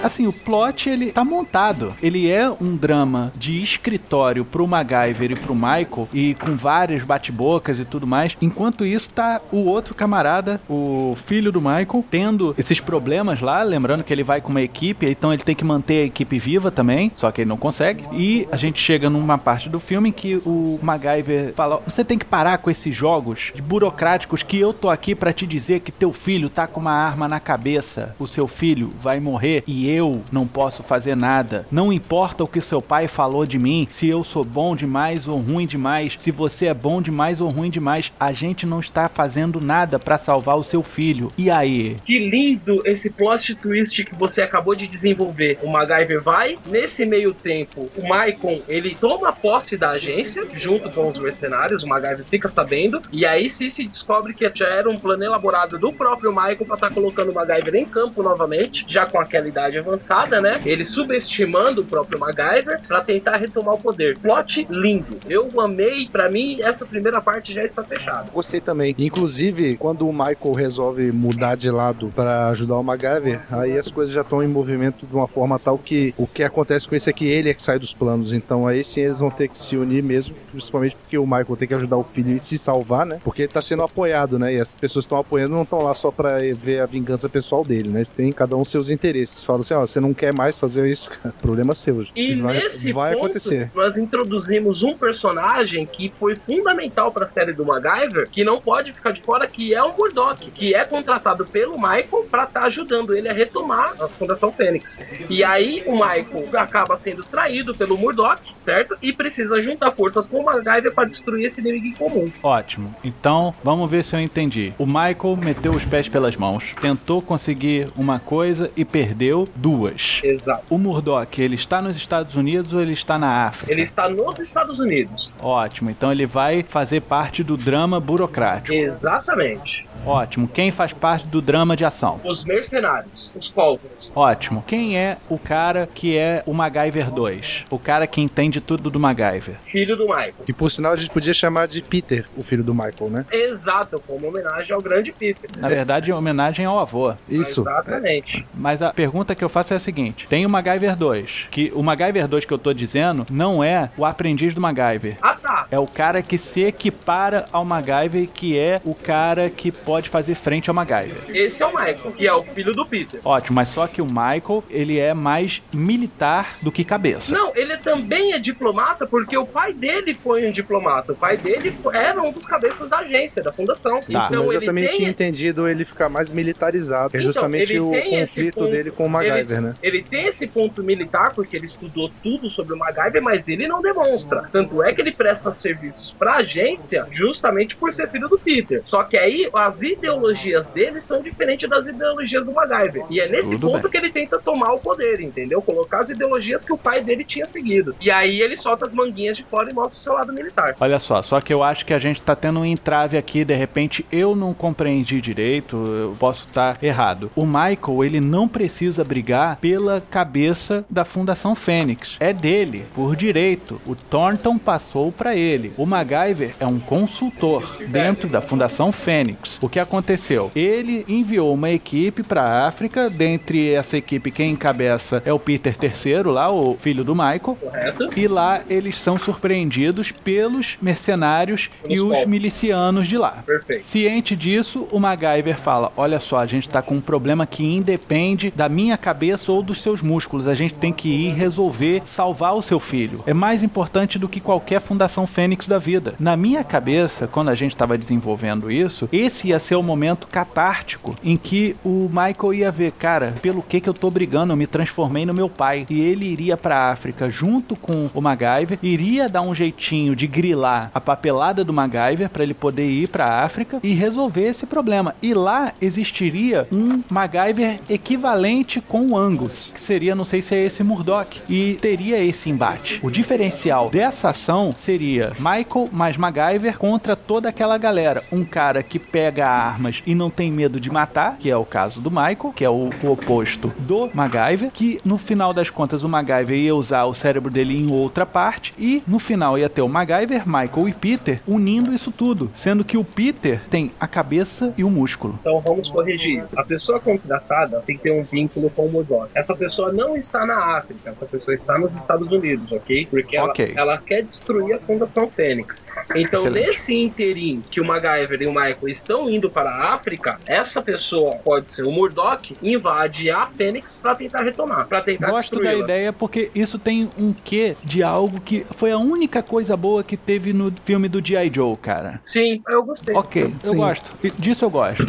Assim, o plot ele tá montado. Ele é um drama de escritório pro MacGyver e pro Michael e com várias bate-bocas e tudo mais. Enquanto isso tá o outro camarada, o filho do Michael, tendo esses problemas lá, lembrando que ele vai com uma equipe, então ele tem que manter a equipe viva também, só que ele não consegue. E a gente chega numa parte do filme em que o MacGyver fala: "Você tem que parar com esses jogos burocráticos que eu tô aqui para te dizer que teu filho tá com uma arma na cabeça. O seu filho vai morrer e eu não posso fazer nada. Não importa o que seu pai falou de mim, se eu sou bom demais ou ruim demais, se você é bom demais ou ruim demais, a gente não está fazendo nada para salvar o seu filho. E aí?
Que lindo esse plot twist que você acabou de desenvolver. O MacGyver vai, nesse meio tempo, o Maicon, ele toma posse da agência, junto com os mercenários, o MacGyver fica sabendo, e aí sim se descobre que já era um plano elaborado do próprio Maicon para estar colocando o MacGyver em campo novamente, já com aquela idade avançada, né? Ele subestimando o próprio MacGyver para tentar retomar o poder. Plot lindo. Eu amei, para mim essa primeira parte já está fechada.
Gostei também. Inclusive, quando o Michael resolve mudar de lado para ajudar o MacGyver, aí as coisas já estão em movimento de uma forma tal que o que acontece com isso é que ele é que sai dos planos. Então aí sim eles vão ter que se unir mesmo, principalmente porque o Michael tem que ajudar o filho e se salvar, né? Porque ele tá sendo apoiado, né? E as pessoas estão apoiando não estão lá só para ver a vingança pessoal dele, né? Eles têm cada um seus interesses. Fala assim, ó, você não quer mais fazer isso, cara, problema seu.
E
Isso vai,
nesse
vai
ponto,
acontecer.
nós introduzimos um personagem que foi fundamental para a série do MacGyver, que não pode ficar de fora, que é o Murdoch, que é contratado pelo Michael para estar ajudando ele a retomar a Fundação Fênix. E aí o Michael acaba sendo traído pelo Murdoch, certo? E precisa juntar forças com o MacGyver para destruir esse inimigo em comum.
Ótimo. Então, vamos ver se eu entendi. O Michael meteu os pés pelas mãos, tentou conseguir uma coisa e perdeu duas.
Exato.
O Murdoch, ele está nos Estados Unidos ou ele está na África?
Ele está nos Estados Unidos.
Ótimo. Então ele vai fazer parte do drama burocrático.
Exatamente.
Ótimo. Quem faz parte do drama de ação?
Os mercenários, os Coltons.
Ótimo. Quem é o cara que é o MacGyver 2? O cara que entende tudo do MacGyver.
Filho do Michael.
E por sinal a gente podia chamar de Peter, o filho do Michael, né?
Exato, como homenagem ao grande Peter.
Na verdade, em homenagem ao avô.
Isso.
Exatamente.
Mas a pergunta que eu faço é a seguinte: tem o MacGyver 2, que o MacGyver 2 que eu tô dizendo não é o aprendiz do MacGyver.
Ah, tá.
É o cara que se equipara ao MacGyver, que é o cara que pode fazer frente ao MacGyver.
Esse é o Michael, que é o filho do Peter.
Ótimo, mas só que o Michael, ele é mais militar do que cabeça.
Não, ele também é diplomata porque o pai dele foi um diplomata. O pai dele era um dos cabeças da agência, da fundação.
Isso, mas eu também
tem-
tinha entendido ele ficar mais militarizado. é
Então,
justamente o conflito
ponto-
dele com o MacGyver,
ele,
né?
Ele tem esse ponto militar porque ele estudou tudo sobre o MacGyver, mas ele não demonstra. Tanto é que ele presta serviços pra agência justamente por ser filho do Peter. Só que aí as ideologias dele são diferentes das ideologias do MacGyver. E é nesse
Tudo
ponto
bem.
que ele tenta tomar o poder, entendeu? Colocar as ideologias que o pai dele tinha seguido. E aí ele solta as manguinhas de fora e mostra o seu lado militar.
Olha só, só que eu acho que a gente tá tendo um entrave aqui, de repente eu não compreendi direito, eu posso estar errado. O Michael, ele não precisa brigar pela cabeça da Fundação Fênix. É dele, por direito. O Thornton passou pra ele. O MacGyver é um consultor dentro da Fundação Fênix. O que aconteceu? Ele enviou uma equipe pra África, dentre essa equipe quem encabeça é o Peter III lá, o filho do Michael.
Correto?
E lá eles são surpreendidos pelos mercenários e os milicianos de lá.
Perfeito.
Ciente disso, o MacGyver fala: Olha só, a gente tá com um problema que independe da minha cabeça ou dos seus músculos. A gente tem que ir resolver salvar o seu filho. É mais importante do que qualquer Fundação Fênix da vida. Na minha cabeça, quando a gente estava desenvolvendo isso, esse ia ser o momento catártico em que o Michael ia ver, cara, pelo que que eu tô brigando? Eu me transformei no meu pai. E ele iria pra África junto com o MacGyver, iria dar um jeitinho de grilar a papelada do MacGyver para ele poder ir pra África e resolver esse problema. E lá existiria um MacGyver equivalente com o Angus, que seria, não sei se é esse Murdoch, e teria esse embate. O diferencial dessa ação seria seria Michael mais MacGyver contra toda aquela galera. Um cara que pega armas e não tem medo de matar, que é o caso do Michael, que é o, o oposto do MacGyver, que no final das contas o MacGyver ia usar o cérebro dele em outra parte e no final ia ter o MacGyver, Michael e Peter unindo isso tudo, sendo que o Peter tem a cabeça e o músculo.
Então vamos corrigir. A pessoa contratada tem que ter um vínculo com o Murdoch. Essa pessoa não está na África, essa pessoa está nos Estados Unidos, ok? Porque ela,
Ok.
ela quer destruir a Fundação Fênix. Então,
Excelente.
nesse interim que o MacGyver e o Michael estão indo para a África, essa pessoa, pode ser o Murdoch, invade a Fênix para tentar retomar, para tentar
Gosto da ideia porque isso tem um quê de algo que foi a única coisa boa que teve no filme do G.I. Joe, cara.
Sim, eu gostei.
Ok, eu
Sim.
gosto. Disso eu gosto.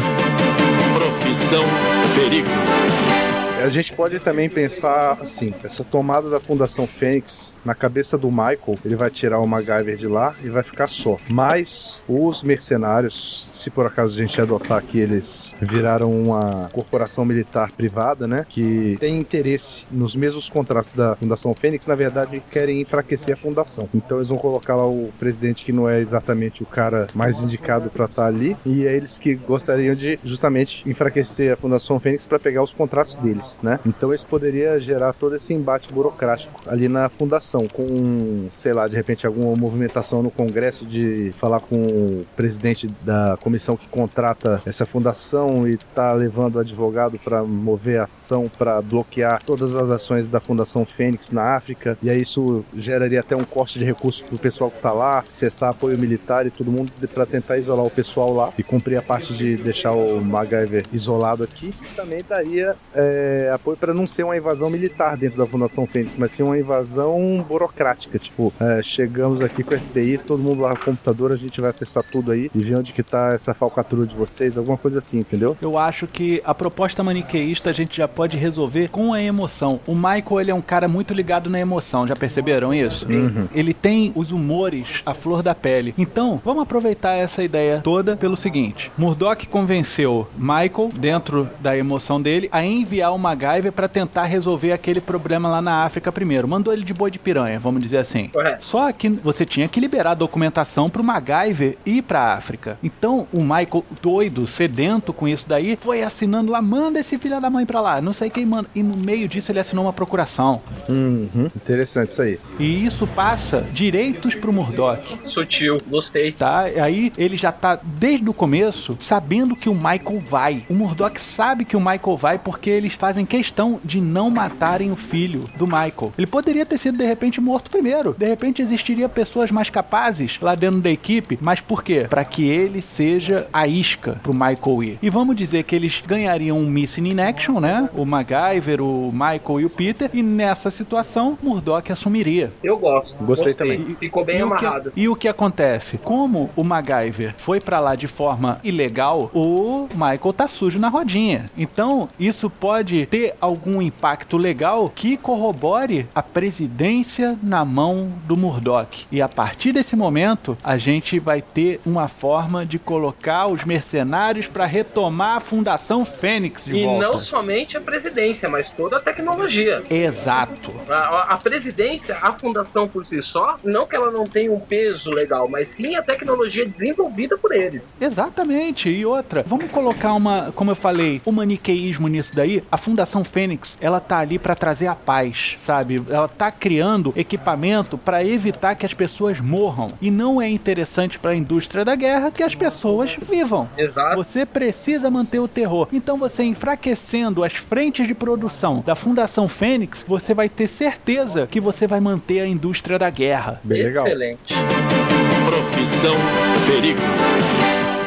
Profissão Perigo.
A gente pode também pensar assim, essa tomada da Fundação Fênix na cabeça do Michael, ele vai tirar o MacGyver de lá e vai ficar só. Mas os mercenários, se por acaso a gente adotar que eles viraram uma corporação militar privada, né, que tem interesse nos mesmos contratos da Fundação Fênix, na verdade querem enfraquecer a fundação. Então eles vão colocar lá o presidente que não é exatamente o cara mais indicado para estar ali e é eles que gostariam de justamente enfraquecer a Fundação Fênix para pegar os contratos deles, né? Então isso poderia gerar todo esse embate burocrático ali na fundação, com, sei lá, de repente alguma movimentação no Congresso de falar com o presidente da comissão que contrata essa fundação e tá levando advogado para mover ação para bloquear todas as ações da Fundação Fênix na África, e aí isso geraria até um corte de recursos pro pessoal que tá lá, cessar apoio militar e todo mundo para tentar isolar o pessoal lá e cumprir a parte de deixar o MacGyver isolado aqui. Também daria é, apoio para não ser uma invasão militar dentro da Fundação Fênix, mas sim uma invasão burocrática. Tipo, é, chegamos aqui com o FBI, todo mundo lá no computador, a gente vai acessar tudo aí e ver onde que tá essa falcatrua de vocês, alguma coisa assim, entendeu?
Eu acho que a proposta maniqueísta a gente já pode resolver com a emoção. O Michael, ele é um cara muito ligado na emoção, já perceberam isso?
Uhum.
Ele tem os humores à flor da pele. Então, vamos aproveitar essa ideia toda pelo seguinte: Murdoch convenceu Michael, dentro da emoção dele, a enviar o MacGyver para tentar resolver aquele problema lá na África primeiro. Mandou ele de boi de piranha, vamos dizer assim.
Correto.
Só que você tinha que liberar a documentação pro MacGyver ir pra África. Então o Michael, doido, sedento com isso daí, foi assinando lá, manda esse filho da mãe pra lá. Não sei quem manda. E no meio disso ele assinou uma procuração.
Uhum. Interessante isso aí.
E isso passa direitos pro Murdoch.
Sutil, gostei.
Tá? Aí ele já tá desde o começo sabendo que o Michael vai. O Murdoch sabe que o Michael vai porque eles fazem questão de não matarem o filho do Michael. Ele poderia ter sido de repente morto primeiro. De repente existiria pessoas mais capazes lá dentro da equipe, mas por quê? Para que ele seja a isca pro Michael ir. E vamos dizer que eles ganhariam um Missing in Action, né? O MacGyver, o Michael e o Peter. E nessa situação, Murdoch assumiria.
Eu gosto.
Gostei também.
Ficou bem
E o que-
amarrado.
e o que acontece? Como o MacGyver foi pra lá de forma ilegal, o Michael tá sujo na rodinha. Então, isso pode ter algum impacto legal que corrobore a presidência na mão do Murdoch. E a partir desse momento, a gente vai ter uma forma de colocar os mercenários pra retomar a Fundação Fênix de
E
volta.
não somente a presidência, mas toda a tecnologia.
Exato.
A, a- presidência, a fundação por si só, não que ela não tenha um peso legal, mas sim a tecnologia desenvolvida por eles.
Exatamente. E outra, vamos colocar uma, como eu falei, o maniqueísmo nisso daí. A Fundação Fênix, ela tá ali pra trazer a paz, sabe? Ela tá criando equipamento pra evitar que as pessoas morram. E não é interessante pra indústria da guerra que as pessoas vivam.
Exato.
Você precisa manter o terror. Então você enfraquecendo as frentes de produção da Fundação Fênix, você vai ter certeza que você vai manter a indústria da guerra.
Bem legal.
Excelente.
Profissão Perigo.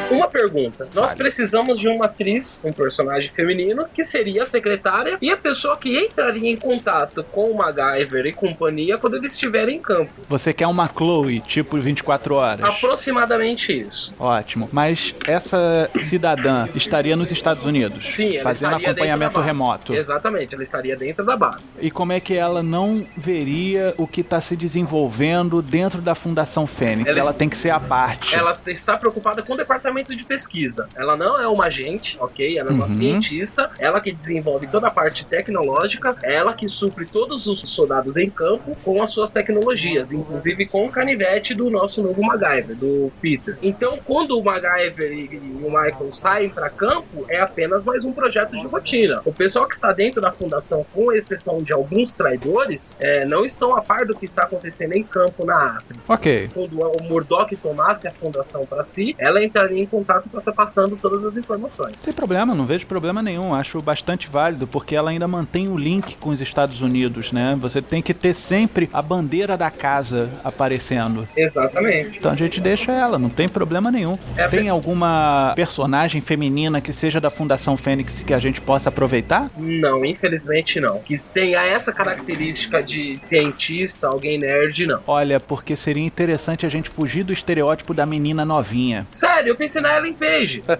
Uma pergunta. Nós
Fale.
precisamos de uma atriz, um personagem feminino, que seria a secretária e a pessoa que entraria em contato com o MacGyver e companhia quando eles estiverem em campo.
Você quer uma Chloe, tipo 24 horas.
Aproximadamente isso.
Ótimo. Mas essa cidadã estaria nos Estados Unidos,
Sim, ela
fazendo acompanhamento remoto.
Exatamente, ela estaria dentro da base.
E como é que ela não veria o que está se desenvolvendo dentro da Fundação Fênix?
Ela
Ela, tem que ser a parte.
Ela está preocupada com o departamento departamento de pesquisa. Ela não é uma agente, ok? Ela é uma
Uhum.
cientista, ela que desenvolve toda a parte tecnológica, ela que supre todos os soldados em campo com as suas tecnologias, inclusive com o canivete do nosso novo MacGyver, do Peter. Então, quando o MacGyver e, o Michael saem para campo, é apenas mais um projeto de rotina. O pessoal que está dentro da fundação, com exceção de alguns traidores, é, não estão a par do que está acontecendo em campo na África.
Ok.
Quando o Murdoch tomasse a fundação para si, ela entraria em contato para estar passando todas as informações.
Sem problema, não vejo problema nenhum. Acho bastante válido, porque ela ainda mantém o link com os Estados Unidos, né? Você tem que ter sempre a bandeira da casa aparecendo.
Exatamente.
Então a gente deixa ela, não tem problema nenhum.
É,
tem alguma personagem feminina que seja da Fundação Fênix que a gente possa aproveitar?
Não, infelizmente não. Que tenha essa característica de cientista, alguém nerd, não.
Olha, porque seria interessante a gente fugir do estereótipo da menina novinha.
Sério, eu pensei na Ellen Page.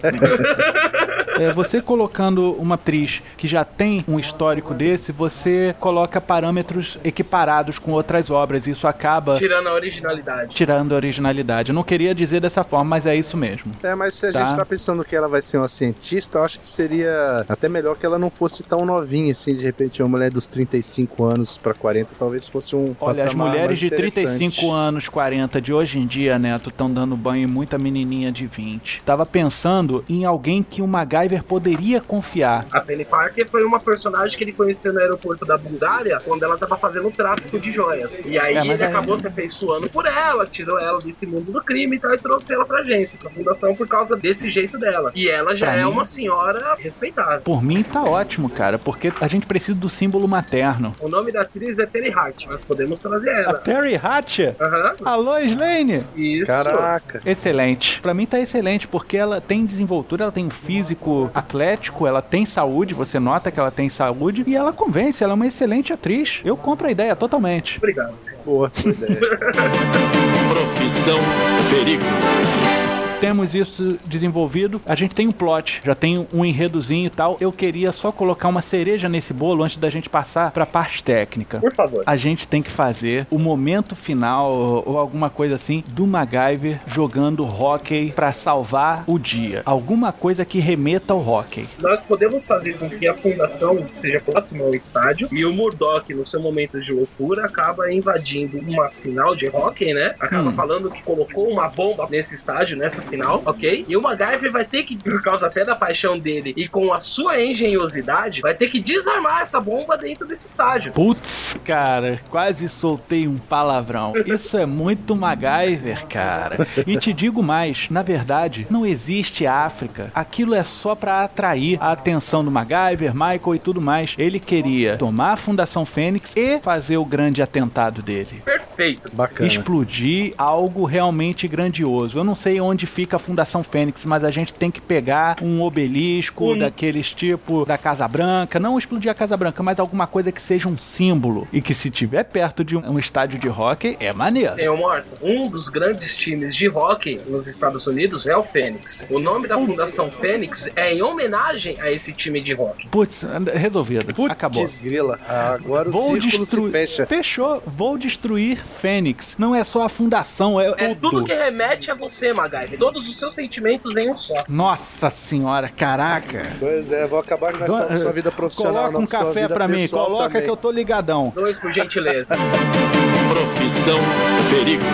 É, você colocando uma atriz que já tem um histórico desse, você coloca parâmetros equiparados com outras obras. E isso acaba
Tirando a originalidade.
tirando a originalidade. Eu não queria dizer dessa forma, mas é isso mesmo.
É, mas se a
Tá.
gente tá pensando que ela vai ser uma cientista, eu acho que seria até melhor que ela não fosse tão novinha, assim, de repente uma mulher dos 35 anos pra 40, talvez fosse um
Olha, as mulheres de
interessante.
35 anos, 40 de hoje em dia, Neto, estão dando banho em muita menininha de 20. Tava pensando em alguém que o MacGyver poderia confiar.
A Penny Parker foi uma personagem que ele conheceu no aeroporto da Bulgária quando ela tava fazendo tráfico de joias. E aí
É,
ele
aí-
acabou se afeiçoando por ela, tirou ela desse mundo do crime e tal, e trouxe ela pra agência, pra fundação, por causa desse jeito dela. E ela já
Pra
é
mim-
uma senhora respeitável.
Por mim tá ótimo, cara, porque a gente precisa do símbolo materno.
O nome da atriz é Terry Hart, nós podemos trazer
A
ela.
Terry Hatcher?
Aham,
Alô, Slane?
isso.
Caraca.
Excelente. Pra mim tá excelente, porque ela tem desenvoltura, ela tem um físico atlético, ela tem saúde, você nota que ela tem saúde, e ela convence, ela é uma excelente atriz. Eu compro a ideia totalmente.
Obrigado.
Boa, boa ideia.
Profissão Perigo.
Temos isso desenvolvido, a gente tem um plot, já tem um enredozinho e tal. Eu queria só colocar uma cereja nesse bolo antes da gente passar pra parte técnica.
Por favor.
A gente tem que fazer o momento final ou alguma coisa assim do MacGyver jogando hockey pra salvar o dia. Alguma coisa que remeta ao hockey.
Nós podemos fazer com que a fundação seja próxima ao estádio e o Murdoch, no seu momento de loucura, acaba invadindo uma final de hockey, né? Acaba
Hum.
falando que colocou uma bomba nesse estádio, nessa final, ok? E o MacGyver vai ter que, por causa até da paixão dele e com a sua engenhosidade, vai ter que desarmar essa bomba dentro desse estádio.
Putz, cara, quase soltei um palavrão. Isso é muito MacGyver, cara. E te digo mais, na verdade, não existe África. Aquilo é só pra atrair a atenção do MacGyver, Michael e tudo mais. Ele queria tomar a Fundação Fênix e fazer o grande atentado dele.
Perfeito.
Bacana.
explodir algo realmente grandioso. Eu não sei onde fica a Fundação Fênix, mas a gente tem que pegar um obelisco
Um-
daqueles tipo da Casa Branca, não explodir a Casa Branca, mas alguma coisa que seja um símbolo e que se tiver perto de um, estádio de hockey é maneiro.
Senhor Morton, um dos grandes times de hockey nos Estados Unidos é o Fênix. O nome da Fundação Fênix é em homenagem a esse time de hockey.
Putz, resolvido. Acabou.
Putz, grila. Agora o
Vou
círculo se
destruir.
fecha.
Fechou. Vou destruir Fênix. Não é só a fundação, é,
É tudo que remete a você, MacGyver. Todos os seus sentimentos em um só.
Nossa senhora, caraca.
Pois é, vou acabar com essa sua vida profissional.
Coloca um café pra mim, coloca
também.
que eu tô ligadão.
Dois, por gentileza.
Profissão Perigo.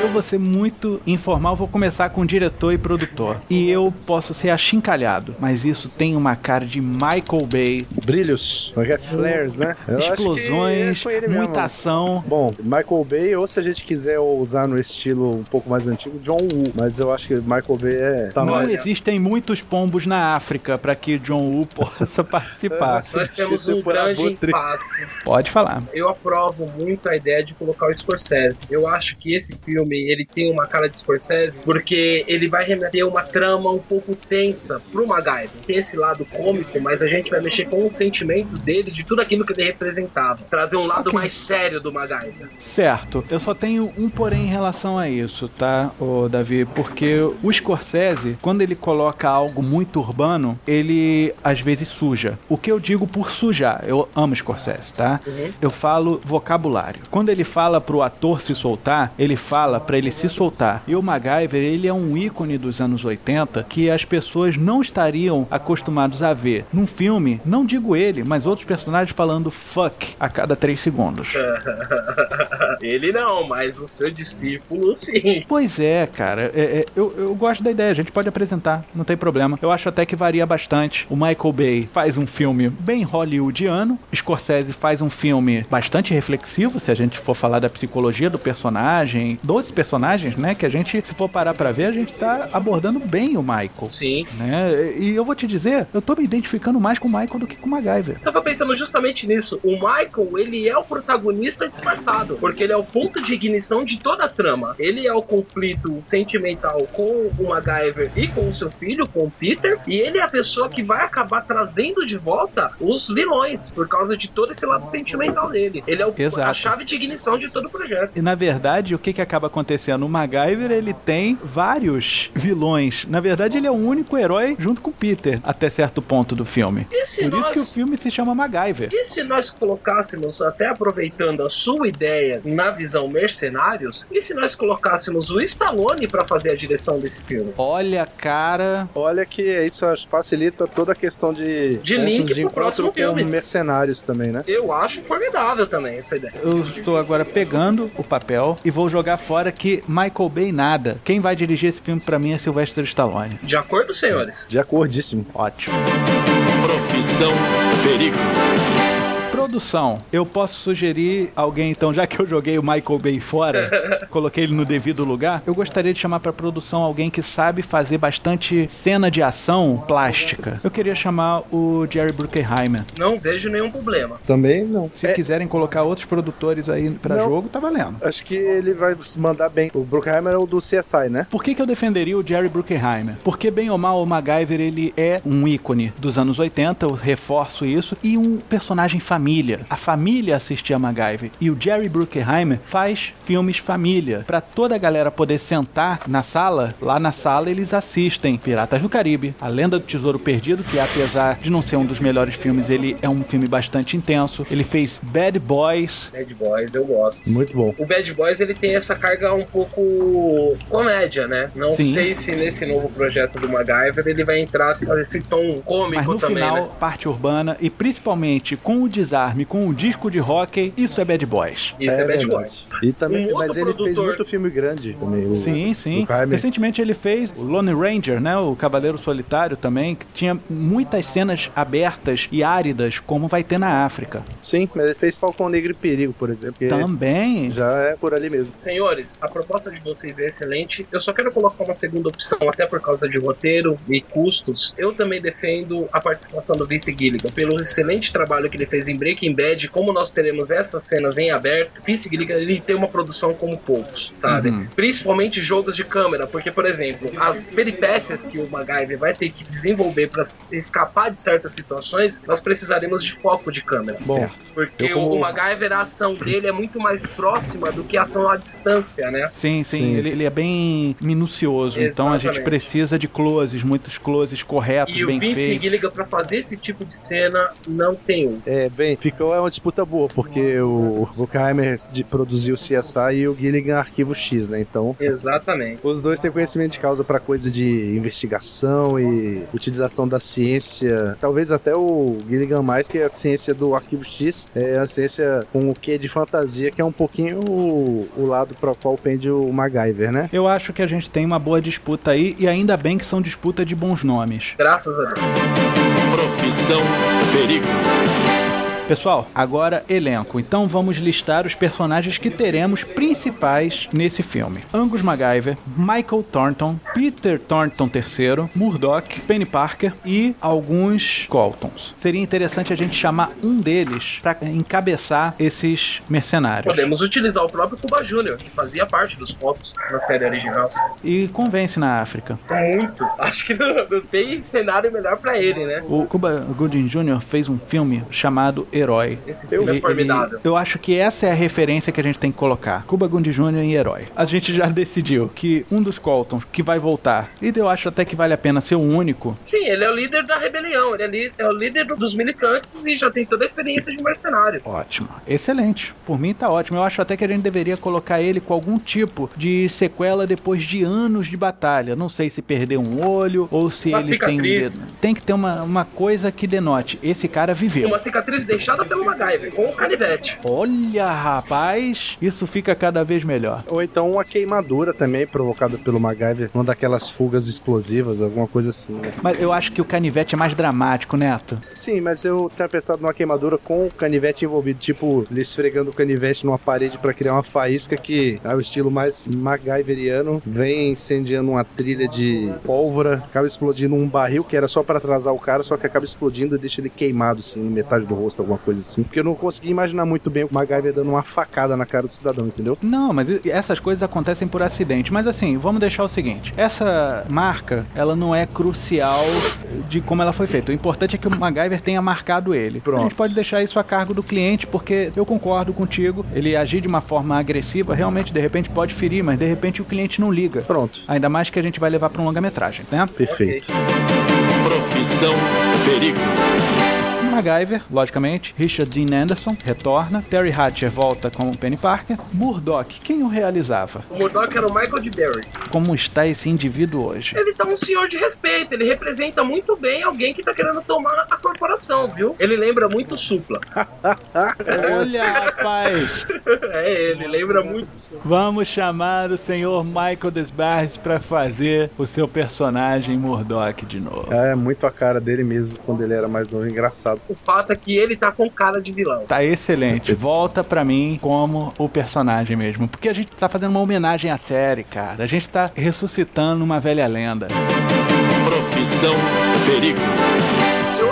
Eu vou ser muito informal, vou começar com diretor e produtor. E eu posso ser achincalhado, mas isso tem uma cara de Michael Bay.
Brilhos. É é? Flares, né? Eu
explosões,
é
muita ação.
Bom, Michael Bay, ou se a gente quiser usar no estilo um pouco mais antigo, John Woo. Mas eu acho que Michael Bay é. Tá
Não
mais.
existem muitos pombos na África para que John Woo possa participar.
É,
Nós temos um grande
abutre.
impasse.
Pode falar.
Eu aprovo muito a ideia de colocar o Scorsese. Eu acho que esse filme ele tem uma cara de Scorsese porque ele vai remeter uma trama um pouco tensa pro MacGyver. Tem esse lado cômico, mas a gente vai mexer com o sentimento dele de tudo aquilo que ele representava. Trazer um lado
Ok.
mais sério do MacGyver.
Certo, eu só tenho um porém em relação a isso, tá, ô Davi? Porque o Scorsese, quando ele coloca algo muito urbano, ele às vezes suja. O que eu digo por sujar, eu amo Scorsese, tá?
Uhum.
Eu falo vocabulário. Quando ele fala pro ator se soltar, ele fala pra ele se soltar. E o MacGyver, ele é um ícone dos anos 80 que as pessoas não estariam acostumados a ver num filme, não digo ele, mas outros personagens falando fuck a cada três segundos.
Ele não, mas o seu discípulo sim.
Pois é, cara. É, é, eu, eu gosto da ideia, a gente pode apresentar, não tem problema. Eu acho até que varia bastante. O Michael Bay faz um filme bem hollywoodiano, Scorsese faz um filme bastante reflexivo, se a gente for falar da psicologia do personagem, dos personagens, né? Que a gente, se for parar pra ver, a gente tá abordando bem o Michael.
Sim.
Né? E eu vou te dizer, eu tô me identificando mais com o Michael do que com o MacGyver.
Eu tava pensando justamente nisso. O Michael, ele é o protagonista disfarçado, porque ele é o ponto de ignição de toda a trama. Ele é o conflito sentimental com o MacGyver e com o seu filho, com o Peter, e ele é a pessoa que vai acabar trazendo de volta os vilões, por causa de todo esse lado sentimental dele. Ele é o, a chave de ignição de todo o projeto.
E na verdade, o que, que acaba acontecendo? O MacGyver, ele tem vários vilões. Na verdade, ele é o único herói junto com o Peter, até certo ponto do filme. Por isso
nós-
que o filme se chama MacGyver.
E se nós colocássemos, até aproveitando a sua ideia na visão mercenários, e se nós colocássemos o Stallone pra fazer a direção desse filme?
Olha, cara.
Olha que isso facilita toda a questão de,
De link
de
pro próximo filme.
mercenários também, né?
Eu acho formidável também essa ideia.
Eu estou agora pegando o papel e vou jogar fora que Michael Bay nada. Quem vai dirigir esse filme pra mim é Sylvester Stallone.
De acordo, senhores?
De acordíssimo.
Ótimo.
Profissão Perigo.
Produção, eu posso sugerir alguém, então, já que eu joguei o Michael Bay fora, coloquei ele no devido lugar, eu gostaria de chamar pra produção alguém que sabe fazer bastante cena de ação plástica. Eu queria chamar o Jerry Bruckheimer.
Não vejo nenhum problema.
Também não.
Se
É,
quiserem colocar outros produtores aí pra
Não.
jogo, tá valendo.
acho que ele vai se mandar bem. O Bruckheimer é o do CSI, né?
Por que, que eu defenderia o Jerry Bruckheimer? Porque, bem ou mal, o MacGyver ele é um ícone dos anos 80, eu reforço isso, e um personagem família. A família assistia a MacGyver. E o Jerry Bruckheimer faz filmes família. Pra toda a galera poder sentar na sala, lá na sala eles assistem Piratas do Caribe, A Lenda do Tesouro Perdido, que apesar de não ser um dos melhores filmes, ele é um filme bastante intenso. Ele fez Bad Boys.
Bad Boys, eu gosto.
Muito bom.
O Bad Boys ele tem essa carga um pouco comédia, né? Não
Sim.
sei se nesse novo projeto do MacGyver ele vai entrar esse tom cômico
Mas no
também,
final,
né?
parte urbana e principalmente com o com o disco de hockey, isso é Bad Boys.
Isso é, Bad
verdade.
Boys.
E também,
Um
mas ele fez
produtor-
muito filme grande também. o-
Sim, sim.
Bruckheimer.
Recentemente ele fez o Lone Ranger, né? O Cavaleiro Solitário também, que tinha muitas cenas abertas e áridas, como vai ter na África.
Sim, mas ele fez Falcão Negro e Perigo, por exemplo. Que
Também.
já é por ali mesmo.
Senhores, a proposta de vocês é excelente. Eu só quero colocar uma segunda opção, até por causa de roteiro e custos. Eu também defendo a participação do Vince Gilligan, pelo excelente trabalho que ele fez em Breaking Bad. Como nós teremos essas cenas em aberto, Vince Gilligan ele tem uma produção como poucos, sabe?
Uhum.
Principalmente jogos de câmera, porque, por exemplo, as peripécias que o MacGyver vai ter que desenvolver para escapar de certas situações, nós precisaremos de foco de câmera.
Bom.
Porque
Eu como-
o MacGyver, a ação dele é muito mais próxima do que a ação à distância, né?
Sim, sim,
Sim.
Ele, ele é bem minucioso. Então a gente
Exatamente.
precisa de closes, muitos closes corretos,
E o
bem
Vince
feitos.
Gilligan, pra fazer esse tipo de cena, não tem um.
é, bem, ficou é uma disputa boa, porque o Bruckheimer produziu o CSI e o Gilligan Arquivo X, né? Então,
Exatamente.
os dois têm conhecimento de causa pra coisa de investigação e utilização da ciência. Talvez até o Gilligan mais, que a ciência do Arquivo X é a ciência com o quê de fantasia, que é um pouquinho o, o lado para o qual pende o MacGyver, né?
Eu acho que a gente tem uma boa disputa aí, e ainda bem que são disputa de bons nomes.
Graças a Deus.
Profissão Perigo.
Pessoal, agora elenco. Então vamos listar os personagens que teremos principais nesse filme: Angus MacGyver, Michael Thornton, Peter Thornton III, Murdoch, Penny Parker e alguns Coltons. Seria interessante a gente chamar um deles para encabeçar esses mercenários.
Podemos utilizar o próprio Cuba Jr., que fazia parte dos fotos na série original.
E convence na África.
Muito. Acho que não, não tem cenário melhor pra ele, né?
O Cuba Gooding Jr. fez um filme chamado herói.
Esse filme
vi-
é formidável.
Eu acho que essa é a referência que a gente tem que colocar. Cuba Gooding Jr. em herói. A gente já decidiu que um dos Coltons que vai voltar, e eu acho até que vale a pena ser o único,
Sim, ele é o líder da rebelião, ele é, é o líder do- dos militantes e já tem toda a experiência de mercenário.
Ótimo. Excelente. Por mim tá ótimo. Eu acho até que a gente deveria colocar ele com algum tipo de sequela depois de anos de batalha. Não sei se perdeu um olho ou se
Uma
ele tem um
cicatriz.
dedo. Tem que ter uma, uma coisa que denote. Esse cara viveu.
Uma cicatriz deixada pelo MacGyver, com o canivete.
Olha, rapaz, isso fica cada vez melhor.
Ou então uma queimadura também provocada pelo MacGyver, uma daquelas fugas explosivas, alguma coisa assim, né?
Mas eu acho que o canivete é mais dramático, Neto.
Sim, mas eu tinha pensado numa queimadura com o canivete envolvido, tipo, ele esfregando o canivete numa parede pra criar uma faísca que é o estilo mais MacGyveriano, vem incendiando uma trilha de pólvora, acaba explodindo um barril que era só pra atrasar o cara, só que acaba explodindo e deixa ele queimado, assim, em metade do rosto, alguma coisa assim. Porque eu não consegui imaginar muito bem o MacGyver dando uma facada na cara do cidadão, entendeu?
Não, mas essas coisas acontecem por acidente. Mas assim, vamos deixar o seguinte: essa marca, ela não é crucial de como ela foi feita. O importante é que o MacGyver tenha marcado ele.
Pronto.
A gente pode deixar isso a cargo do cliente, porque eu concordo contigo. Ele agir de uma forma agressiva, realmente, de repente, pode ferir, mas de repente o cliente não liga.
Pronto.
Ainda mais que a gente vai levar para um longa-metragem, né?
Perfeito.
Profissão Perigo.
MacGyver, logicamente. Richard Dean Anderson retorna. Terry Hatcher volta como Penny Parker. Murdoch, quem o realizava?
O Murdoch era o Michael de Barris.
Como está esse indivíduo hoje?
Ele tá um senhor de respeito, ele representa muito bem alguém que tá querendo tomar a corporação, viu? Ele lembra muito o Supla.
Olha, rapaz!
é, ele lembra muito o Supla.
Vamos chamar o senhor Michael Desbarres para fazer o seu personagem Murdoch de novo.
É muito a cara dele mesmo quando ele era mais novo, engraçado.
O fato é que ele tá com cara de vilão.
Tá excelente. Volta pra mim como o personagem mesmo. Porque a gente tá fazendo uma homenagem à série, cara. A gente tá ressuscitando uma velha lenda.
Profissão Perigo.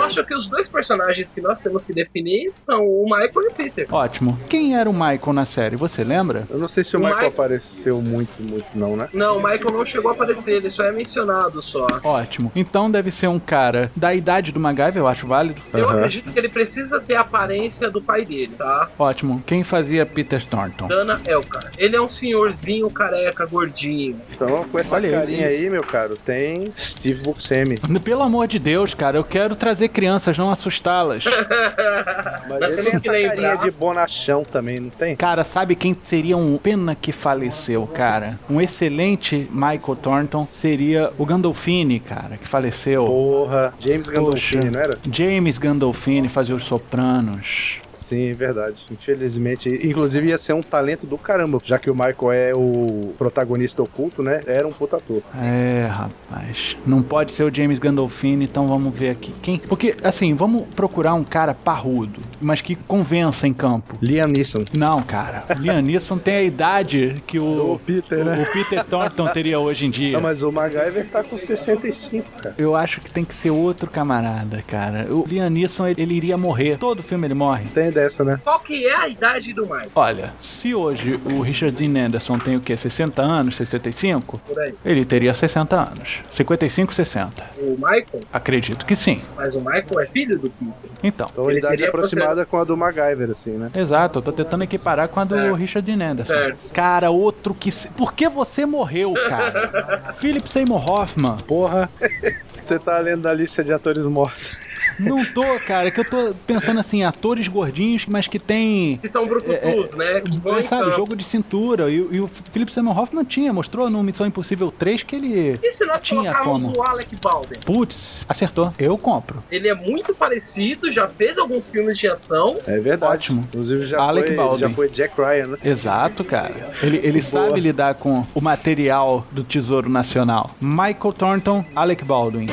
Eu acho que os dois personagens que nós temos que definir são o Michael e o Peter.
Ótimo. Quem era o Michael na série? Você lembra?
Eu não sei se o
O
Michael
Michael-
apareceu muito, muito não, né?
Não, o Michael não chegou a aparecer, ele só é mencionado só.
Ótimo. Então deve ser um cara da idade do MacGyver, eu acho válido.
Eu
Aham.
acredito que ele precisa ter a aparência do pai dele, tá?
Ótimo. Quem fazia Peter Thornton?
Dana Elcar. Ele é um senhorzinho careca, gordinho.
Então, com essa
Olha
carinha aí, meu caro, tem Steve Buscemi.
Pelo amor de Deus, cara, eu quero trazer crianças, não assustá-las.
Mas
Nós
ele
temos
tem
que lembrar-
carinha de bonachão também, não tem?
Cara, sabe quem seria um pena que faleceu, cara? Um excelente Michael Thornton seria o Gandolfini, cara, que faleceu.
Porra, James Gandolfini,
Poxa.
não era?
James Gandolfini fazia os Sopranos.
Sim, verdade. Infelizmente. Inclusive ia ser um talento do caramba, já que o Michael é o protagonista oculto, né? Era um puta ator.
É, rapaz. Não pode ser o James Gandolfini, então vamos ver aqui. Quem? Porque, assim, vamos procurar um cara parrudo, mas que convença em campo.
Liam Neeson.
Não, cara. O Liam Neeson tem a idade que o,
O Peter, né?
o Peter Thornton teria hoje em dia.
Não, mas o MacGyver tá com 65, cara.
Eu acho que tem que ser outro camarada, cara. O Liam Neeson, ele, ele iria morrer. Todo filme ele morre.
Tem dessa, né?
Qual que é a idade do Michael?
Olha, se hoje o Richard Dean Anderson tem o quê? 60 anos, 65?
Por aí.
Ele teria 60 anos. 55, 60.
O Michael?
Acredito que sim.
Mas o Michael é filho do Peter.
Então.
Então a
Ele
idade aproximada com a do MacGyver, assim, né?
Exato, eu tô tentando equiparar com a do
Certo.
Richard Dean Anderson.
Certo.
Cara, outro que. se- Por que você morreu, cara? Philip Seymour Hoffman.
Porra, você tá lendo a lista de atores mortos.
Não tô, cara, que eu tô pensando assim, atores gordinhos, mas que tem.
Que são brucutus, né? Que vão em
Sabe, jogo de cintura. E, e o Philip Seymour Hoffman tinha, mostrou no Missão Impossível 3 que ele.
E se nós
Tinha
colocarmos
como.
o Alec Baldwin?
Putz, acertou. Eu compro.
Ele é muito parecido, já fez alguns filmes de ação.
É verdade.
Ótimo.
Inclusive já,
Alec
foi,
Baldwin.
já foi Jack Ryan, né?
Exato, cara. Ele, ele
Boa.
sabe lidar com o material do Tesouro Nacional. Michael Thornton, Alec Baldwin.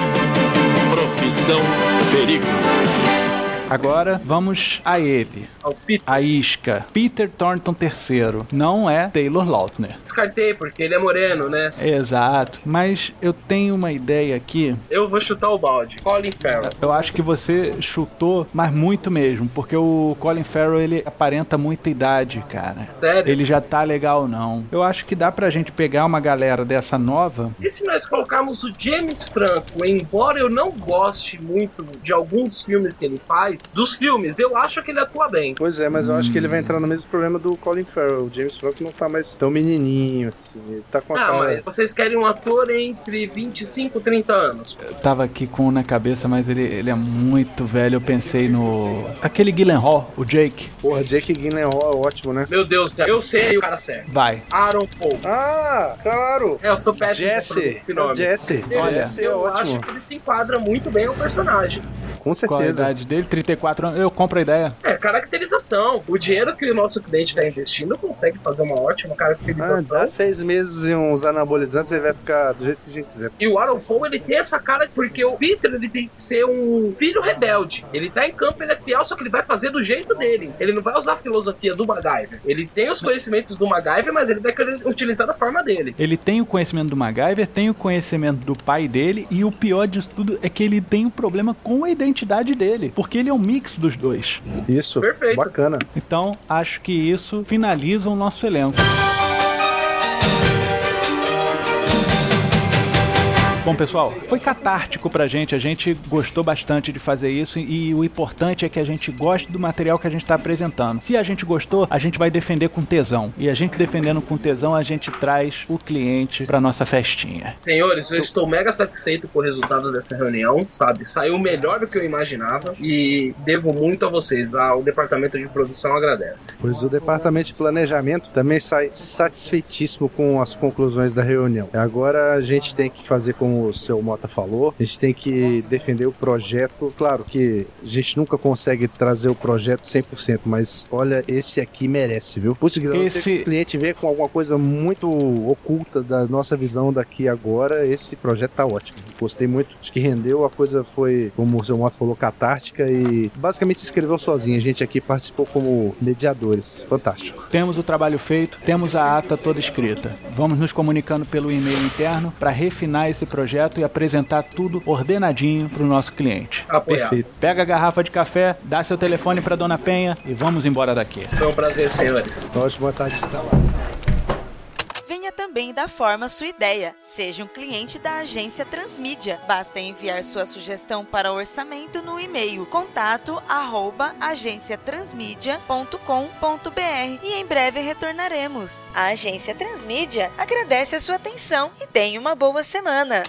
Profissão Perigo.
Agora vamos a ele.
Ao Peter.
A isca. Peter Thornton III. Não é Taylor Lautner.
Descartei, porque ele é moreno, né?
Exato. Mas eu tenho uma ideia aqui.
Eu vou chutar o balde. Colin Farrell.
Eu acho que você chutou, mas muito mesmo. Porque o Colin Farrell, ele aparenta muita idade, cara.
Sério?
Ele já tá legal, não. Eu acho que dá pra gente pegar uma galera dessa nova.
E se nós colocarmos o James Franco, embora eu não goste muito de alguns filmes que ele faz, dos filmes. Eu acho que ele atua bem.
Pois é, mas eu acho que ele vai entrar no mesmo problema do Colin Farrell. O James Franco não tá mais tão menininho, assim. Ele tá com a
Ah,
cara...
mas vocês querem um ator entre 25 e 30 anos.
Eu tava aqui com um na cabeça, mas ele, ele é muito velho. Eu pensei no. Aquele Gyllenhaal, o Jake.
Porra, Jake Gyllenhaal é ótimo, né?
Meu Deus, eu sei o cara certo.
Vai.
Aaron Paul.
Ah, claro!
É, eu sou péssimo
Jesse!
esse
É
nome.
Jesse.
Eu,
Jesse é
eu
ótimo.
acho que ele se enquadra muito bem ao personagem.
Com
Qual a
certeza.
idade dele? 34 anos. Eu compro a ideia.
É, caracterização. O dinheiro que o nosso cliente está investindo consegue fazer uma ótima
Ah,
caracterização.
dá seis meses e uns anabolizantes, ele vai ficar do jeito que a gente quiser.
E o Aaron Paul, ele tem essa cara porque o Peter, ele tem que ser um filho rebelde. Ele tá em campo, ele é fiel, só que ele vai fazer do jeito dele. Ele não vai usar a filosofia do MacGyver. Ele tem os conhecimentos do MacGyver, mas ele vai querer utilizar da forma dele.
Ele tem o conhecimento do MacGyver, tem o conhecimento do pai dele, e o pior disso tudo é que ele tem um problema com a identidade dele, porque ele é um mix dos dois.
Isso,
Perfeito.
bacana.
Então, acho que isso finaliza o nosso elenco. Bom, pessoal, foi catártico pra gente. A gente gostou bastante de fazer isso e o importante é que a gente goste do material que a gente está apresentando. Se a gente gostou, a gente vai defender com tesão. E a gente defendendo com tesão, a gente traz o cliente pra nossa festinha.
Senhores, eu estou mega satisfeito com o resultado dessa reunião, sabe? Saiu melhor do que eu imaginava e devo muito a vocês. Ah, o departamento de produção agradece.
Pois o departamento de planejamento também sai satisfeitíssimo com as conclusões da reunião. Agora a gente tem que fazer como o seu Mota falou, a gente tem que defender o projeto. Claro que a gente nunca consegue trazer o projeto 100%, mas olha, esse aqui merece, viu? Putz,
Esse-
o cliente vê com alguma coisa muito oculta da nossa visão daqui agora, esse projeto tá ótimo. Gostei muito, acho que rendeu, a coisa foi, como o seu Mota falou, catártica e basicamente se inscreveu sozinho. A gente aqui participou como mediadores. Fantástico.
Temos o trabalho feito, temos a ata toda escrita. Vamos nos comunicando pelo e-mail interno para refinar esse projeto e apresentar tudo ordenadinho para o nosso cliente.
Apoiar.
Perfeito.
Pega a garrafa de café, dá seu telefone para Dona Penha e vamos embora daqui.
Foi um prazer, senhores.
Ótima tarde de
também dar forma sua ideia. Seja um cliente da agência Transmídia. Basta enviar sua sugestão para orçamento no e-mail contato arroba agenciatransmídia.com.br e em breve retornaremos. A agência Transmídia agradece a sua atenção e tenha uma boa semana.